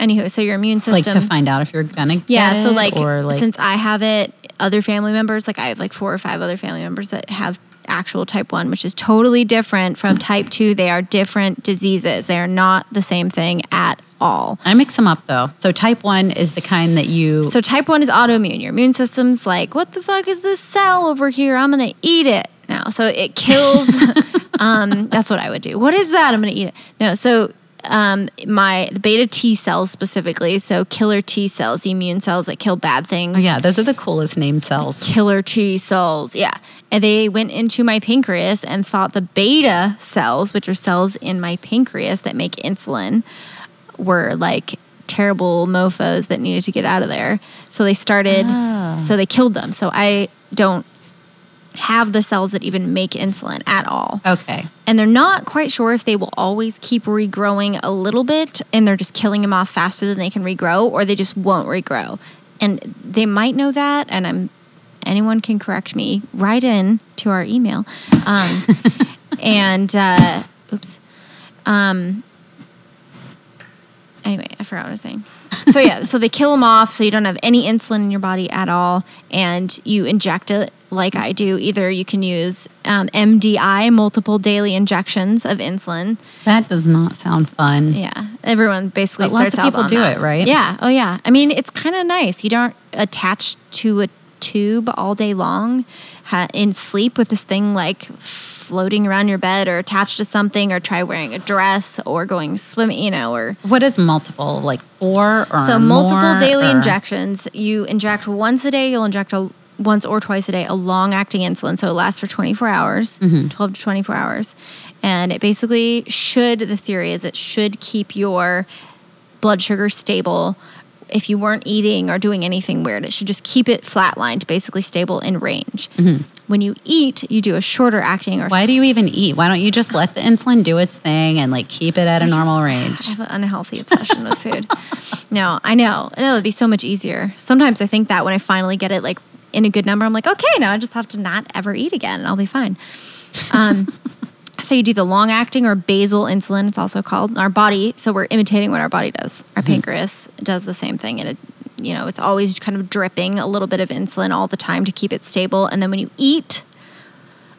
anywho, so your immune system, like to find out if you're gonna get yeah. So like, like since I have it, other family members, like I have like four or five other family members that have actual type one, which is totally different from type two. They are different diseases. They are not the same thing at all. I mix them up though. So type one is the kind that you So type one is autoimmune. Your immune system's like, what the fuck is this cell over here? I'm gonna eat it now. So it kills. *laughs* um, that's what I would do. What is that? I'm gonna eat it. No. So um, my beta T cells specifically. So killer T cells, the immune cells that kill bad things. Oh yeah, those are the coolest named cells. Killer T cells, yeah. And they went into my pancreas and thought the beta cells, which are cells in my pancreas that make insulin, were like terrible mofos that needed to get out of there. So they started, Oh. so they killed them. So I don't have the cells that even make insulin at all. Okay. And they're not quite sure if they will always keep regrowing a little bit and they're just killing them off faster than they can regrow or they just won't regrow. And they might know that and I'm anyone can correct me right in to our email. Um, *laughs* and uh, oops. Um, anyway, I forgot what I was saying. So yeah, so they kill them off, so you don't have any insulin in your body at all, and you inject it like I do. Either you can use um, MDI, multiple daily injections of insulin. That does not sound fun. Yeah, everyone basically But lots of people do that. it, right? Yeah. Oh yeah. I mean, it's kind of nice. You don't attach to a tube all day long ha- in sleep with this thing like floating around your bed or attached to something or try wearing a dress or going swimming, you know, or What is multiple? Like four or so multiple more, daily or- injections. You inject once a day. You'll inject a once or twice a day a long acting insulin. So it lasts for 24 hours, Mm-hmm. 12 to 24 hours, and it basically should. The theory is it should keep your blood sugar stable. If you weren't eating or doing anything weird, it should just keep it flatlined, basically stable in range. When you eat, you do a shorter acting or Mm-hmm. Why do you even eat? Why don't you just let the insulin do its thing and like keep it at a normal *sighs* range? I have an unhealthy obsession with food. *laughs* No, I know. I know it'd be so much easier. Sometimes I think that when I finally get it like in a good number, I'm like, okay, now I just have to not ever eat again and I'll be fine. Um, *laughs* so you do the long acting or basal insulin, it's also called. Our body, so we're imitating what our body does. Our pancreas does the same thing. And it, you know, it's always kind of dripping a little bit of insulin all the time to keep it stable. And then when you eat,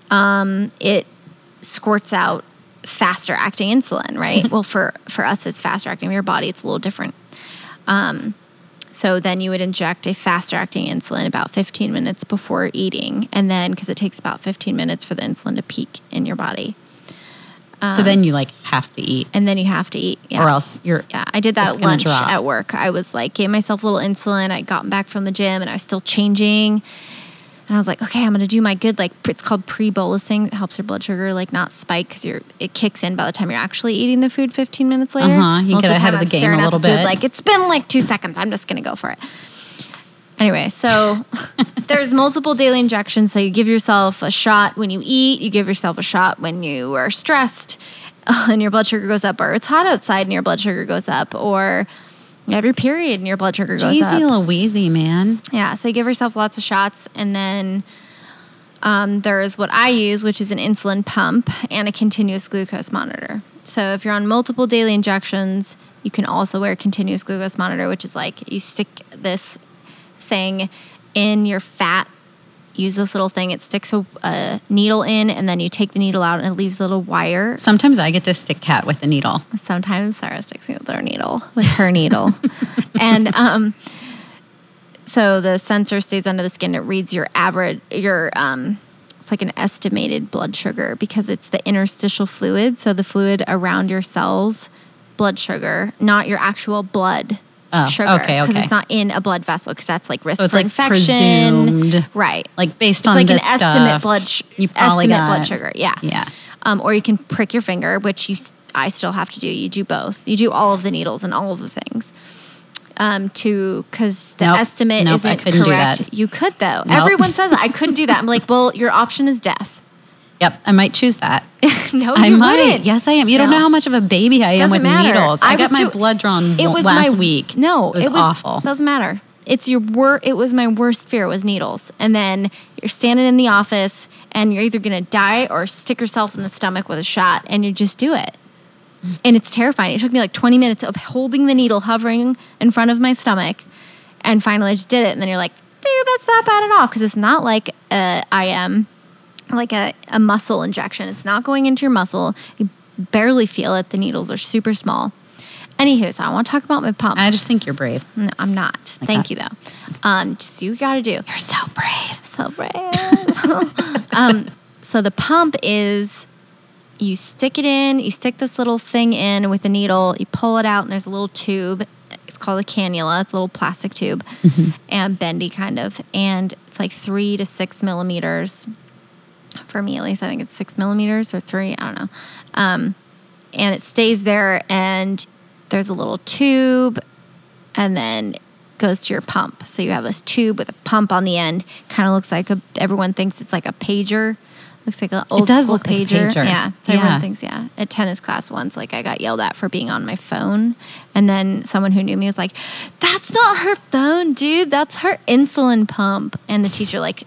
um, it squirts out faster acting insulin, right? *laughs* well, for for us, it's faster acting. Your body, it's a little different. Um, so then you would inject a faster acting insulin about 15 minutes before eating, and then because it takes about 15 minutes for the insulin to peak in your body, so then um, you like have to eat, and then you have to eat, yeah. or else you're. Yeah, I did that at lunch drop. at work. I was like, gave myself a little insulin. I'd gotten back from the gym and I was still changing. And I was like, okay, I'm gonna do my good like it's called pre-bolusing. It helps your blood sugar like not spike because you're it kicks in by the time you're actually eating the food 15 minutes later. Uh-huh, you Most get the ahead of the I'm game a at little the food bit. Like it's been like two seconds. I'm just gonna go for it. Anyway, so *laughs* there's multiple daily injections. So you give yourself a shot when you eat. You give yourself a shot when you are stressed, *laughs* and your blood sugar goes up, or it's hot outside and your blood sugar goes up, or you have your period and your blood sugar goes Jeezy up. Louise, man. Yeah, so you give yourself lots of shots, and then um, there's what I use, which is an insulin pump and a continuous glucose monitor. So if you're on multiple daily injections, you can also wear a continuous glucose monitor, which is like you stick this thing in your fat. Use this little thing. It sticks a, a needle in, and then you take the needle out, and it leaves a little wire. Sometimes I get to stick Kat with the needle. Sometimes Sarah sticks me with her needle, with her needle. *laughs* and um, so the sensor stays under the skin. It reads your average, your, um, it's like an estimated blood sugar because it's the interstitial fluid. So the fluid around your cells, blood sugar, not your actual blood. Oh, sugar okay, okay. because it's not in a blood vessel because that's like risk So for like infection presumed, right Like based it's on like an estimate blood sh- you estimate got, blood sugar yeah Yeah. um, or you can prick your finger, which you I still have to do. You do both. You do all of the needles and all of the things. Um, to because the Nope. estimate Nope, isn't couldn't do correct. that. You could though. Everyone says that. I couldn't do that. I'm like, *laughs* well, your option is death. Yep, I might choose that. *laughs* no, I you might. wouldn't. Yes, I am. You don't know how much of a baby I am Doesn't with matter. needles. I, got my too- blood drawn It was last my, week. No, it was, awful. Doesn't matter. It's your wor- It was my worst fear was needles, and then you're standing in the office, and you're either gonna die or stick yourself in the stomach with a shot, and you just do it. And it's terrifying. It took me like 20 minutes of holding the needle, hovering in front of my stomach, and finally I just did it. And then you're like, dude, that's not bad at all, because it's not like uh, a IM like a, a muscle injection. It's not going into your muscle. You barely feel it. The needles are super small. Anywho, so I want to talk about my pump. I just think you're brave. no, I'm not. Thank that. you though. Um, just you got to do. You're so brave. So brave. *laughs* um, so the pump is you stick it in, you stick this little thing in with a needle, you pull it out, and there's a little tube. It's called a cannula. It's a little plastic tube and bendy kind of. And it's like three to six millimeters. For me, at least, I think it's six millimeters or three. I don't know. Um, and it stays there, and there's a little tube, and then goes to your pump. So you have this tube with a pump on the end. Kind of looks like a. Everyone thinks it's like a pager. Looks like an old it does school look like a pager. pager. Yeah. So Yeah. everyone thinks yeah. At tennis class once, like I got yelled at for being on my phone, and then someone who knew me was like, "That's not her phone, dude. That's her insulin pump." And the teacher like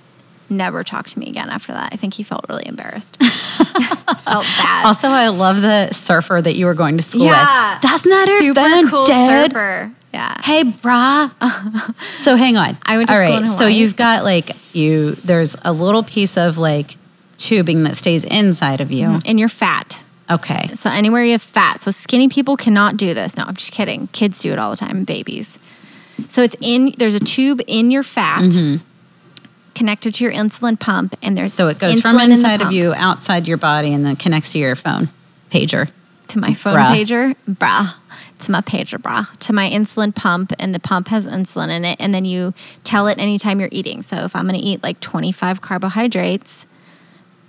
never talked to me again after that. I think he felt really embarrassed. *laughs* felt *laughs* bad. Also, I love the surfer that you were going to school Yeah. with. That's not her Super cool Dad. surfer. Yeah. Hey, brah. *laughs* so hang on. I went to All right. So you've got like you. There's a little piece of like tubing that stays inside of you. Mm-hmm. and you're fat. Okay. So anywhere you have fat. So skinny people cannot do this. No, I'm just kidding. Kids do it all the time, babies. So it's in there's a tube in your fat mm-hmm. Connected to your insulin pump and there's. So it goes from insulin in inside of you outside your body and then connects to your phone pager. to my phone Bruh. pager, brah, to my pager, brah, to my insulin pump, and the pump has insulin in it. And then you tell it anytime you're eating. So if I'm going to eat like 25 carbohydrates,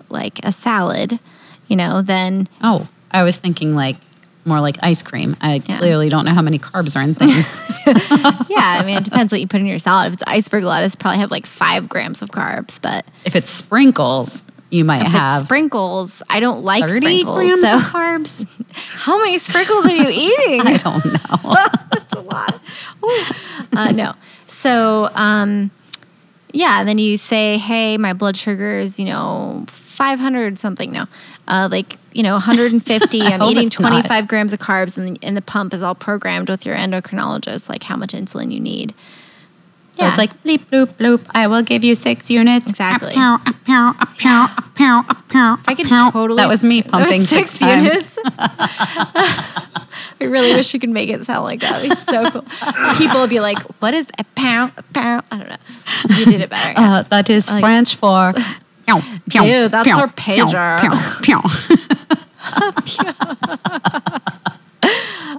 like a salad, you know, then Oh, I was thinking like more like ice cream. I Yeah. clearly don't know how many carbs are in things. *laughs* yeah, I mean, it depends what you put in your salad. If it's iceberg lettuce, probably have like five grams of carbs, but if it's sprinkles, you might if have it's sprinkles, I don't like 30 sprinkles. grams so of carbs. *laughs* how many sprinkles are you *laughs* eating? I don't know. That's a lot. uh, no. So, um, yeah, then you say, hey, my blood sugar is, you know, 500 something. No, uh, like, you know, 150. *laughs* I'm eating it's not. 25 grams of carbs, and, and the pump is all programmed with your endocrinologist, like how much insulin you need. So it's like bleep bloop bloop. I will give you six units. Exactly. I I could totally. That was me that was *laughs* pumping six, times. units. *laughs* I really wish you could make it sound like that. It'd be so cool. People would be like, "What is a pound? A pound?" I don't know. You did it better. yeah. Uh, that is Like- French for. Dude, that's our pager.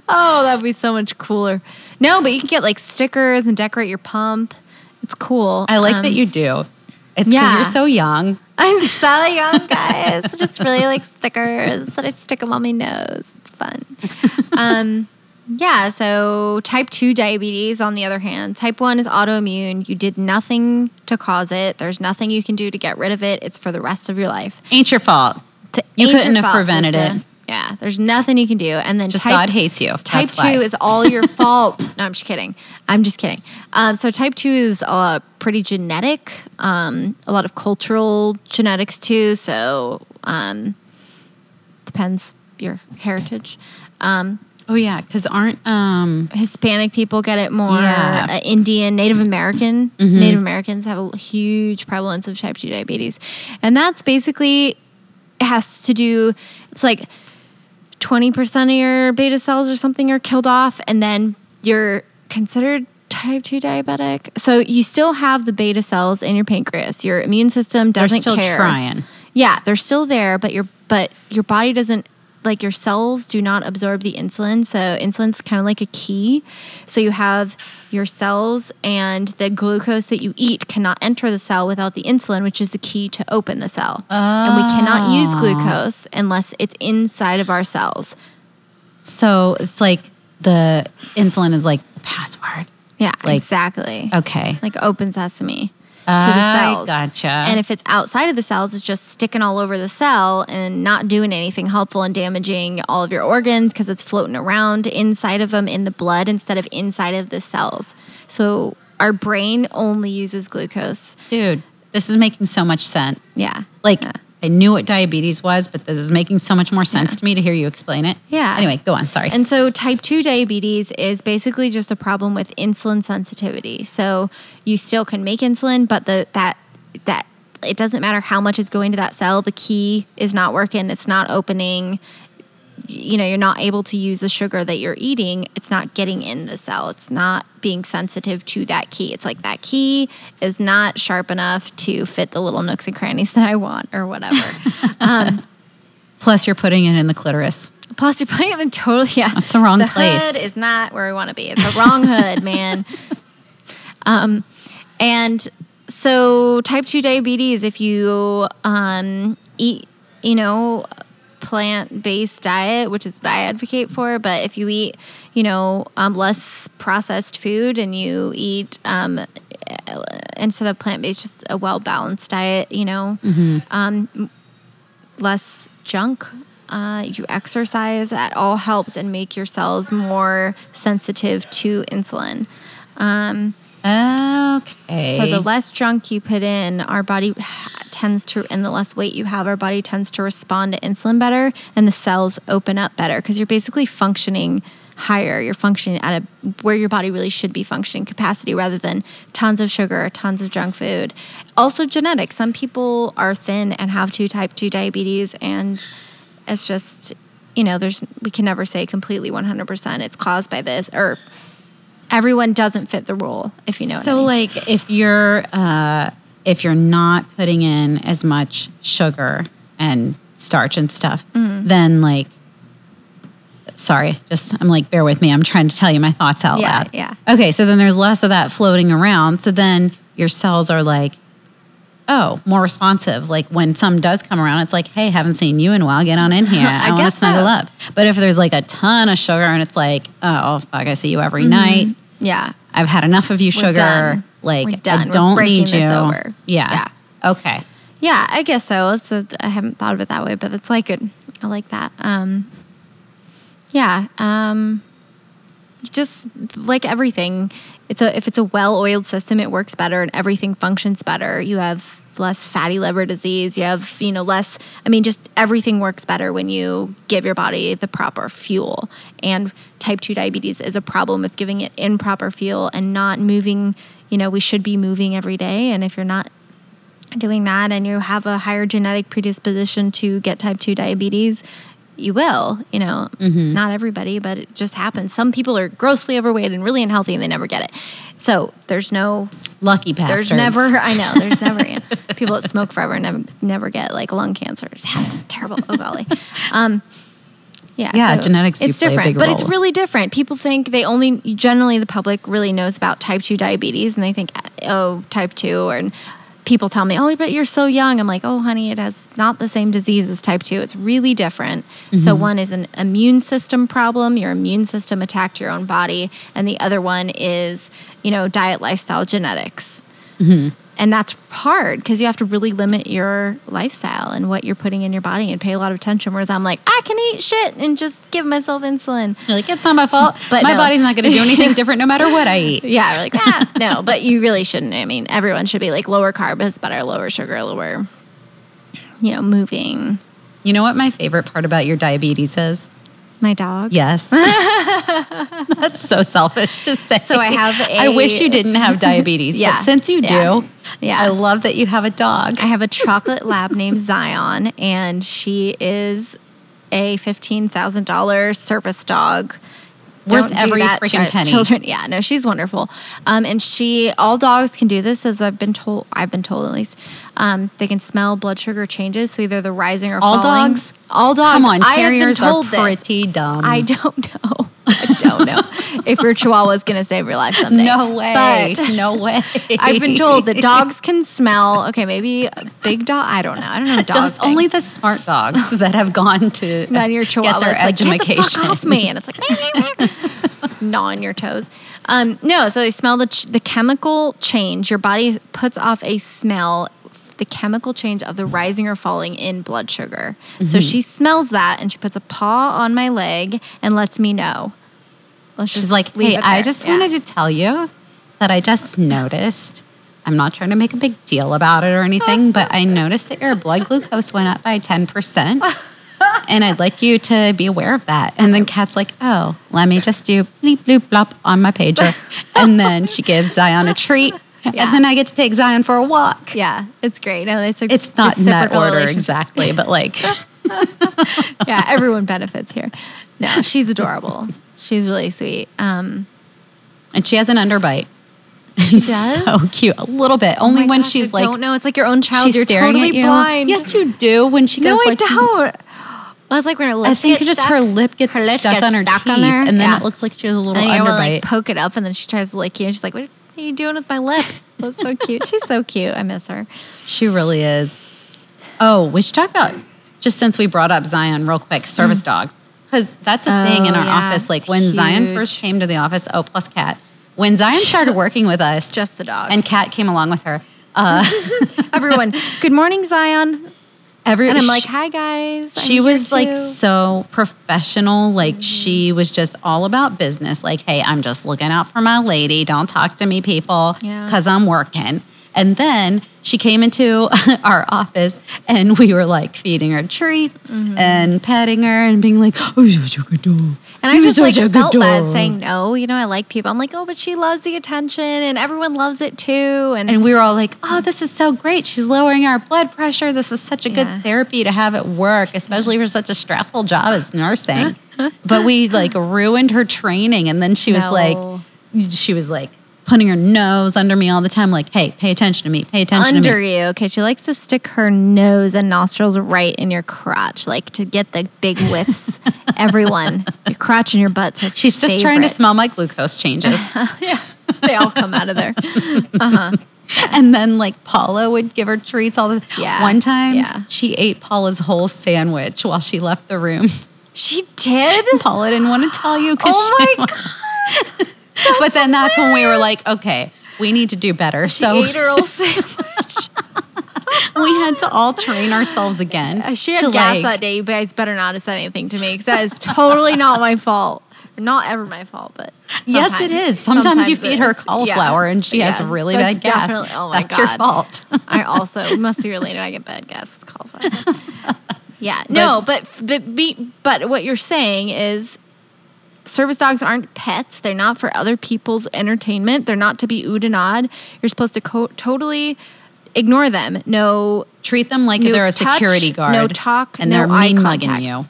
Oh, that'd be so much cooler. No, but you can get like stickers and decorate your pump. It's cool. I like Um, that you do. It's because yeah. you're so young. I'm so young, guys. I just really like stickers that I stick them on my nose. It's fun. um, *laughs* yeah. So type two diabetes, on the other hand, type one is autoimmune. You did nothing to cause it. There's nothing you can do to get rid of it. It's for the rest of your life. Ain't your fault. You couldn't have prevented sister. it. Yeah, there's nothing you can do. And then Just type, God hates you. Type That's two why. is all your *laughs* fault. No, I'm just kidding. I'm just kidding. Um, so type two is uh, pretty genetic. Um, a lot of cultural genetics too. So um, depends your heritage. Um, Oh yeah, because aren't um Hispanic people get it more. Yeah. Uh, Indian, Native American, Native Americans have a huge prevalence of type two diabetes, and that's basically it has to do. It's like twenty percent of your beta cells or something are killed off, and then you're considered type two diabetic. So you still have the beta cells in your pancreas. Your immune system doesn't they're still care. trying. Yeah, they're still there, but your but your body doesn't like your cells do not absorb the insulin. So insulin's kind of like a key. So you have your cells and the glucose that you eat cannot enter the cell without the insulin, which is the key to open the cell. And we cannot use ah. glucose unless it's inside of our cells. So it's like the insulin is like the password. Yeah, Like- exactly. Okay. Like open sesame. To the I cells. gotcha. And if it's outside of the cells, it's just sticking all over the cell and not doing anything helpful and damaging all of your organs because it's floating around inside of them in the blood instead of inside of the cells. So our brain only uses glucose. Dude, this is making so much sense. Yeah. Like Yeah. I knew what diabetes was, but this is making so much more sense to me to hear you explain it. Yeah. Anyway, go on. Sorry. And so type 2 diabetes is basically just a problem with insulin sensitivity. So you still can make insulin, but the that that it doesn't matter how much is going to that cell, the key is not working, it's not opening. You know, you're not able to use the sugar that you're eating. It's not getting in the cell. It's not being sensitive to that key. It's like that key is not sharp enough to fit the little nooks and crannies *laughs* that I want or whatever. *laughs* Plus, you're putting it in the clitoris. Plus, you're putting it in totally yeah. That's the wrong the place. hood is not where we want to be. It's the wrong hood, *laughs* man. Um, and so type two diabetes, if you um eat, you know, plant based diet, which is what I advocate for, but if you eat, you know, um, less processed food and you eat um instead of plant based, just a well balanced diet, you know, um, less junk. Uh, you exercise, that all helps and make your cells more sensitive to insulin. Um, Okay. so the less junk you put in, our body tends to, and the less weight you have, our body tends to respond to insulin better, and the cells open up better because you're basically functioning higher. You're functioning at a where your body really should be functioning capacity, rather than tons of sugar, tons of junk food. Also, genetics. Some people are thin and have two type two diabetes, and it's just you know, there's we can never say completely 100% it's caused by this or everyone doesn't fit the rule if you know so what I mean. like if you're uh, if you're not putting in as much sugar and starch and stuff, Mm-hmm. then like sorry, just I'm like bear with me. I'm trying to tell you my thoughts out Yeah, loud. yeah. Okay, so then there's less of that floating around. So then your cells are like Oh, more responsive. Like when some does come around, it's like, hey, haven't seen you in a while. Get on in here. *laughs* I I, want to snuggle so. up. But if there's like a ton of sugar and it's like, oh, fuck, I see you every night. yeah. I've had enough of you, We're sugar. done. Like We're done. I don't need this you. over. Yeah. Okay. Yeah, I guess so. It's a, I haven't thought of it that way, but it's like good. I like that. Um, yeah. Um, just like everything, it's a if it's a well-oiled system, it works better and everything functions better. You have less fatty liver disease. You have you know less. I mean, just everything works better when you give your body the proper fuel. And type two diabetes is a problem with giving it improper fuel and not moving. You know, we should be moving every day, and if you're not doing that and you have a higher genetic predisposition to get type 2 diabetes you will you know not everybody but it just happens. Some people are grossly overweight and really unhealthy and they never get it. So there's no Lucky bastards. there's never i know there's never *laughs* you know, people that smoke forever and never, never get like lung cancer. That's terrible oh golly. Um yeah, Yeah, genetics do It's different, but it's really different. People think they only generally the public really knows about type two diabetes, and they think oh type two, or people tell me oh but you're so young. I'm like oh honey, it has not the same disease as type two. It's really different. Mm-hmm. So one is an immune system problem. Your immune system attacked your own body, and the other one is you know diet, lifestyle, genetics. Mm-hmm. And that's hard because you have to really limit your lifestyle and what you're putting in your body and pay a lot of attention. Whereas I'm like, I can eat shit and just give myself insulin. You're like, it's not my fault. But my no. body's not going to do *laughs* anything different no matter what I eat. *laughs* Yeah, like, ah, no, but you really shouldn't. I mean, everyone should be like lower carb is better, lower sugar, lower, you know, moving. You know what my favorite part about your diabetes is? My dog. Yes. *laughs* That's so selfish to say. So I have I wish you didn't have *laughs* diabetes, Yeah. but since you do, Yeah. Yeah. I love that you have a dog. I have a chocolate lab named Zion, and she is a fifteen thousand dollars service dog. Worth do every that, freaking chi- penny. Children, *laughs* yeah, no, she's wonderful. Um, and she, all dogs can do this, as I've been told. I've been told at least. Um, they can smell blood sugar changes, so either the rising or All falling. dogs? All dogs. Come on, I have been terriers are told this. pretty dumb. I don't *laughs* know. Don't if your chihuahua is going to save your life someday. no way. But *laughs* no way. I've been told that dogs can smell. Okay, maybe a big dog. I don't know. I don't know. Dogs only the smart dogs *laughs* that have gone to *laughs* then your chihuahua get their it's like. Get off me, and it's like gnawing your toes. Um, no, so they smell the ch- the chemical change. Your body puts off a smell, the chemical change of the rising or falling in blood sugar. Mm-hmm. So she smells that, and she puts a paw on my leg and lets me know. Let's She's like, hey, I just Yeah. wanted to tell you that I just noticed. I'm not trying to make a big deal about it or anything, but I noticed that your blood glucose went up by 10%. And I'd like you to be aware of that. And then Kat's like, oh, let me just do bleep, bloop, blop on my pager. *laughs* And then she gives Zion a treat. Yeah. And then I get to take Zion for a walk. Yeah, it's great. No, it's a It's not in that order exactly, but like, *laughs* yeah, everyone benefits here. No, she's adorable. *laughs* She's really sweet. Um, and she has an underbite. she *laughs* does. So cute. A little bit. Oh Only when gosh, she's I like, don't know. It's like your own child. she's You're staring totally at you. blind. Yes, you do. When she goes No, I like, don't. I was like when her lip I think gets just stuck, her lip gets her lip stuck gets on her stuck teeth, on there. and then Yeah. it looks like she has a little and underbite. like poke it up, and then she tries to lick you, and she's like, "What are you doing with my lip?" *laughs* That's so cute. She's so cute. I miss her. she really is. Oh, we should talk about just since we brought up Zion real quick, service dogs, because that's a thing in. Oh, our yeah, office. Like when Zion first came to the office, oh, plus Cat. When Zion started working with us, *laughs* Just the dog. and Cat came along with her. Uh, *laughs* *laughs* Everyone, good morning, Zion. every And I'm like, "Hi guys." I'm she was like so professional like she was just all about business like hey i'm just looking out for my lady don't talk to me people Yeah. because i'm working and then she came into *laughs* our office and we were like feeding her treats Mm-hmm. and petting her and being like oh you're such a good dog And I just like such a good felt bad saying no. You know, I like people. I'm like, oh, but she loves the attention, and everyone loves it too. And, and we were all like, oh, this is so great. She's lowering our blood pressure. This is such a Yeah. good therapy to have at work, especially for such a stressful job as nursing. *laughs* but we like ruined her training. And then she was No. like, she was like putting her nose under me all the time, like, hey, pay attention to me, pay attention to under you. Okay, she likes to stick her nose and nostrils right in your crotch, like to get the big whiffs. *laughs* Everyone, your crotch and your butt. She's just trying to smell my glucose changes. Yeah, *laughs* they all come out of there. *laughs* Uh huh. and then like Paula would give her treats all the Yeah, One time yeah. she ate Paula's whole sandwich while she left the room. She did. Paula didn't want to tell you because Oh my god! *laughs* but then that's when we were like, okay, we need to do better. So ate her whole *laughs* sandwich. we had to all train ourselves again. Uh, She had gas like- that day. You guys better not have said anything to me because that is totally not my fault. Not ever my fault, but Yes, it is. sometimes- Sometimes, you feed her cauliflower Yeah. and she has Yeah, really that's bad gas. oh my that's your fault. I *laughs* also must be related. I get bad gas with cauliflower. yeah, no, but but be, but what you're saying is, service dogs aren't pets. They're not for other people's entertainment. They're not to be oohed and awed. You're supposed to co- totally ignore them. No, Treat them like No they're a touch, security guard. no talk, and no they're eye mean mugging you.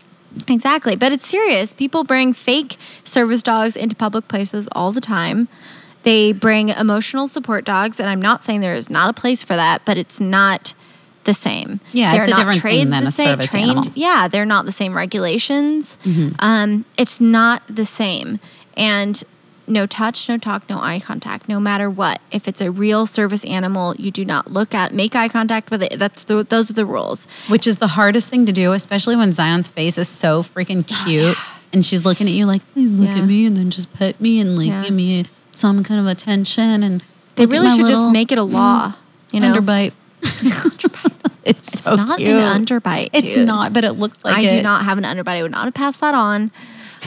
Exactly, but it's serious. People bring fake service dogs into public places all the time. They bring emotional support dogs, and I'm not saying there is not a place for that, but it's not the same. Yeah, it's a not different thing than the a same- service trained- animal. Mm-hmm. Yeah, they're not the same regulations. Um, it's not the same, and no touch, no talk, no eye contact, no matter what. If it's a real service animal, you do not look at, make eye contact with it. That's the, those are the rules. Which is the hardest thing to do, especially when Zion's face is so freaking cute. And she's looking at you like, please look Oh, Yeah. at me and then just pet me and like Yeah. give me some kind of attention. And They really should little just make it a law. You know, underbite. It's It's so not cute. an underbite. It's not, but it looks like I it. do not have an underbite. I would not have passed that on.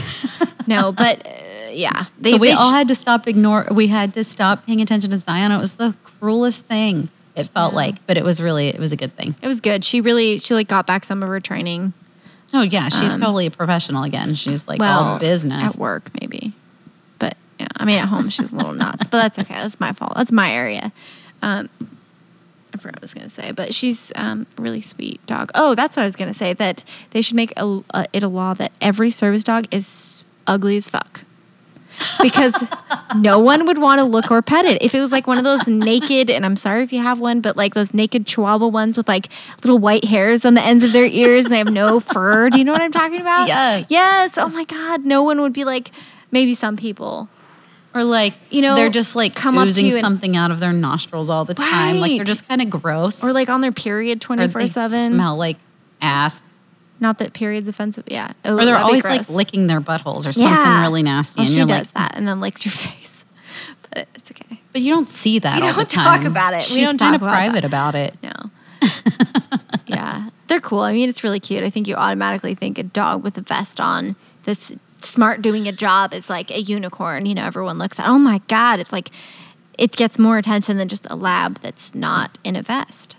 *laughs* no, but uh, yeah. They, so we all sh- had to stop ignore. We had to stop paying attention to Zion. It was the cruelest thing. It felt Yeah. like, but it was really, it was a good thing. it was good. She really, she like got back some of her training. Oh yeah, she's totally a professional again. She's like Um, Well, all business. at work maybe, but yeah. I mean, at home she's a little nuts, but that's okay. That's my fault. That's my area. Um, I forgot what I was gonna say, but she's um, really sweet dog. Oh, that's what I was gonna say. That they should make a, a, it a law that every service dog is ugly as fuck. because *laughs* no one would want to look or pet it. If it was like one of those naked, and I'm sorry if you have one, but like those naked chihuahua ones with like little white hairs on the ends of their ears and they have no *laughs* fur. Do you know what I'm talking about? Yes. Yes. Oh my God. No one would be like, maybe some people. Or like You know, they're just like come up to oozing you and- something out of their nostrils all the time. Like they're just kind of gross. Or like on their period twenty four seven. smell like ass. Not that period's offensive. Yeah. Oh, Or they're always like licking their buttholes or something Yeah. really nasty. Well, and she you're does like, that and then licks your *laughs* face. but. It's okay. But you don't see that We all the don't talk about it. We She's don't kind of private that. about it. No. *laughs* yeah, they're cool. I mean, it's really cute. I think you automatically think a dog with a vest on that's smart doing a job is like a unicorn. You know, everyone looks at, oh my God, it's like, it gets more attention than just a lab that's not in a vest.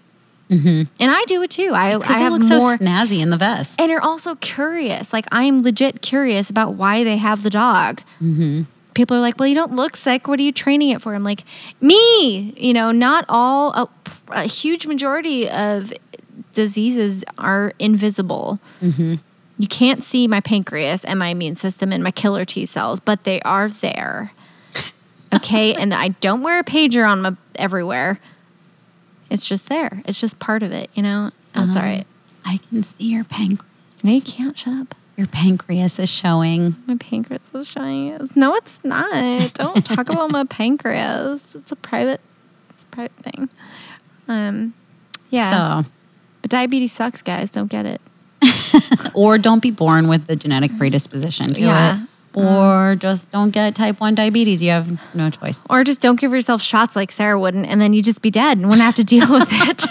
Mm-hmm. And I do it too. I, I have look more. so snazzy in the vest. and you're also curious. Like, I'm legit curious about why they have the dog. Mm-hmm. People are like, well, you don't look sick. What are you training it for? I'm like, me. You know, not all, a, a huge majority of diseases are invisible. You can't see my pancreas and my immune system and my killer T cells, but they are there. *laughs* Okay. and I don't wear a pager on my everywhere. It's just there. It's just part of it, you know? That's all right. I can see your pancreas. No, you can't. Shut up. Your pancreas is showing. My pancreas is showing. No, it's not. Don't talk about my *laughs* pancreas. It's a private, it's a private thing. Um, yeah. So, but diabetes sucks, guys. Don't get it. *laughs* or don't be born with the genetic predisposition to Yeah. it. Or just don't get type 1 diabetes. You have no choice. Or just don't give yourself shots like Sarah wouldn't, and then you just be dead and wouldn't have to deal with it.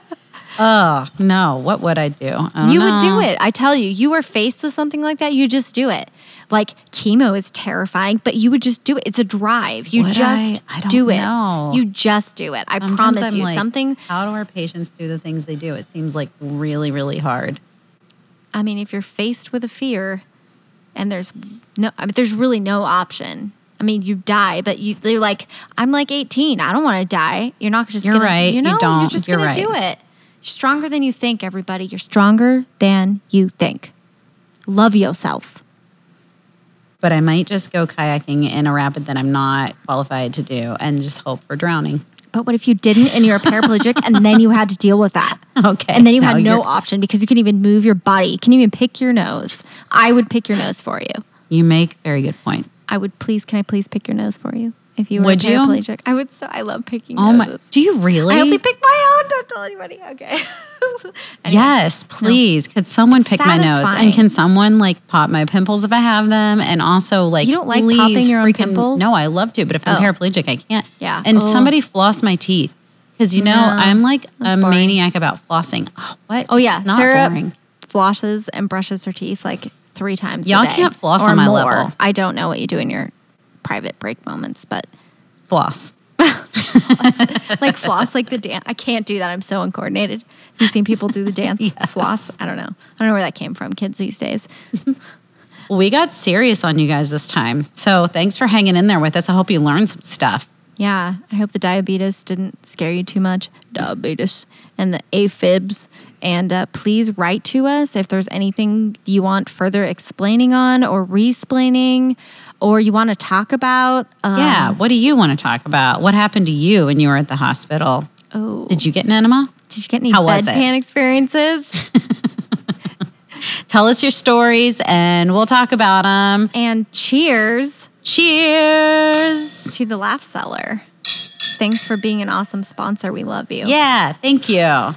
*laughs* *laughs* Oh, no. What would I do? I you would do it. I tell you, you are faced with something like that, you just do it. Like chemo is terrifying, but you would just do it. It's a drive. You Would just I? I don't do it. know. You just do it. I Sometimes promise I'm you. like, something How do our patients do the things they do? It seems like really, really hard. I mean, if you're faced with a fear and there's no, I mean, there's really no option. I mean, you die, but you, they're like, I'm like 18. I don't want to die. You're not just You're gonna, right. You You know, you're don't. just You're gonna right. do it. You're stronger than you think, everybody. You're stronger than you think. Love yourself. But I might just go kayaking in a rapid that I'm not qualified to do and just hope for drowning. But what if you didn't and you're a paraplegic and then you had to deal with that? *laughs* Okay. And then you had no you're- option because you couldn't even move your body. You couldn't even pick your nose. I would pick your nose for you. You make very good points. I would please, can I please pick your nose for you? If you were Would a you? paraplegic. I would so I love picking Oh my! Do you really? I only pick my own. Don't tell anybody. Okay. *laughs* Anyway. Yes, please. Could someone pick my nose? And can someone like pop my pimples if I have them? And also, like, You don't like please popping your own freaking- pimples? No, I love to, but if I'm Oh. paraplegic, I can't. Yeah. And Oh. somebody floss my teeth because you know No, I'm like a boring. maniac about flossing. Oh, what? Oh yeah. It's not Sarah boring. flosses and brushes her teeth like three times. Y'all day can't floss on my more. level. I don't know what you do in your private break moments, but Floss. *laughs* like floss, like the dance. I can't do that. I'm so uncoordinated. You've seen people do the dance *laughs* Yes. floss. I don't know. I don't know where that came from. Kids these days. *laughs* We got serious on you guys this time. So thanks for hanging in there with us. I hope you learned some stuff. Yeah, I hope the diabetes didn't scare you too much. Diabetes and the AFibs. And uh, please write to us if there's anything you want further explaining on or re-splaining or you want to talk about. Um, yeah. What do you want to talk about? What happened to you when you were at the hospital? Oh, Did you get an enema? did you get any How was it? bedpan experiences? *laughs* Tell us your stories and we'll talk about them. and cheers Cheers. to the Laugh Cellar. Thanks for being an awesome sponsor. We love you. Yeah, thank you.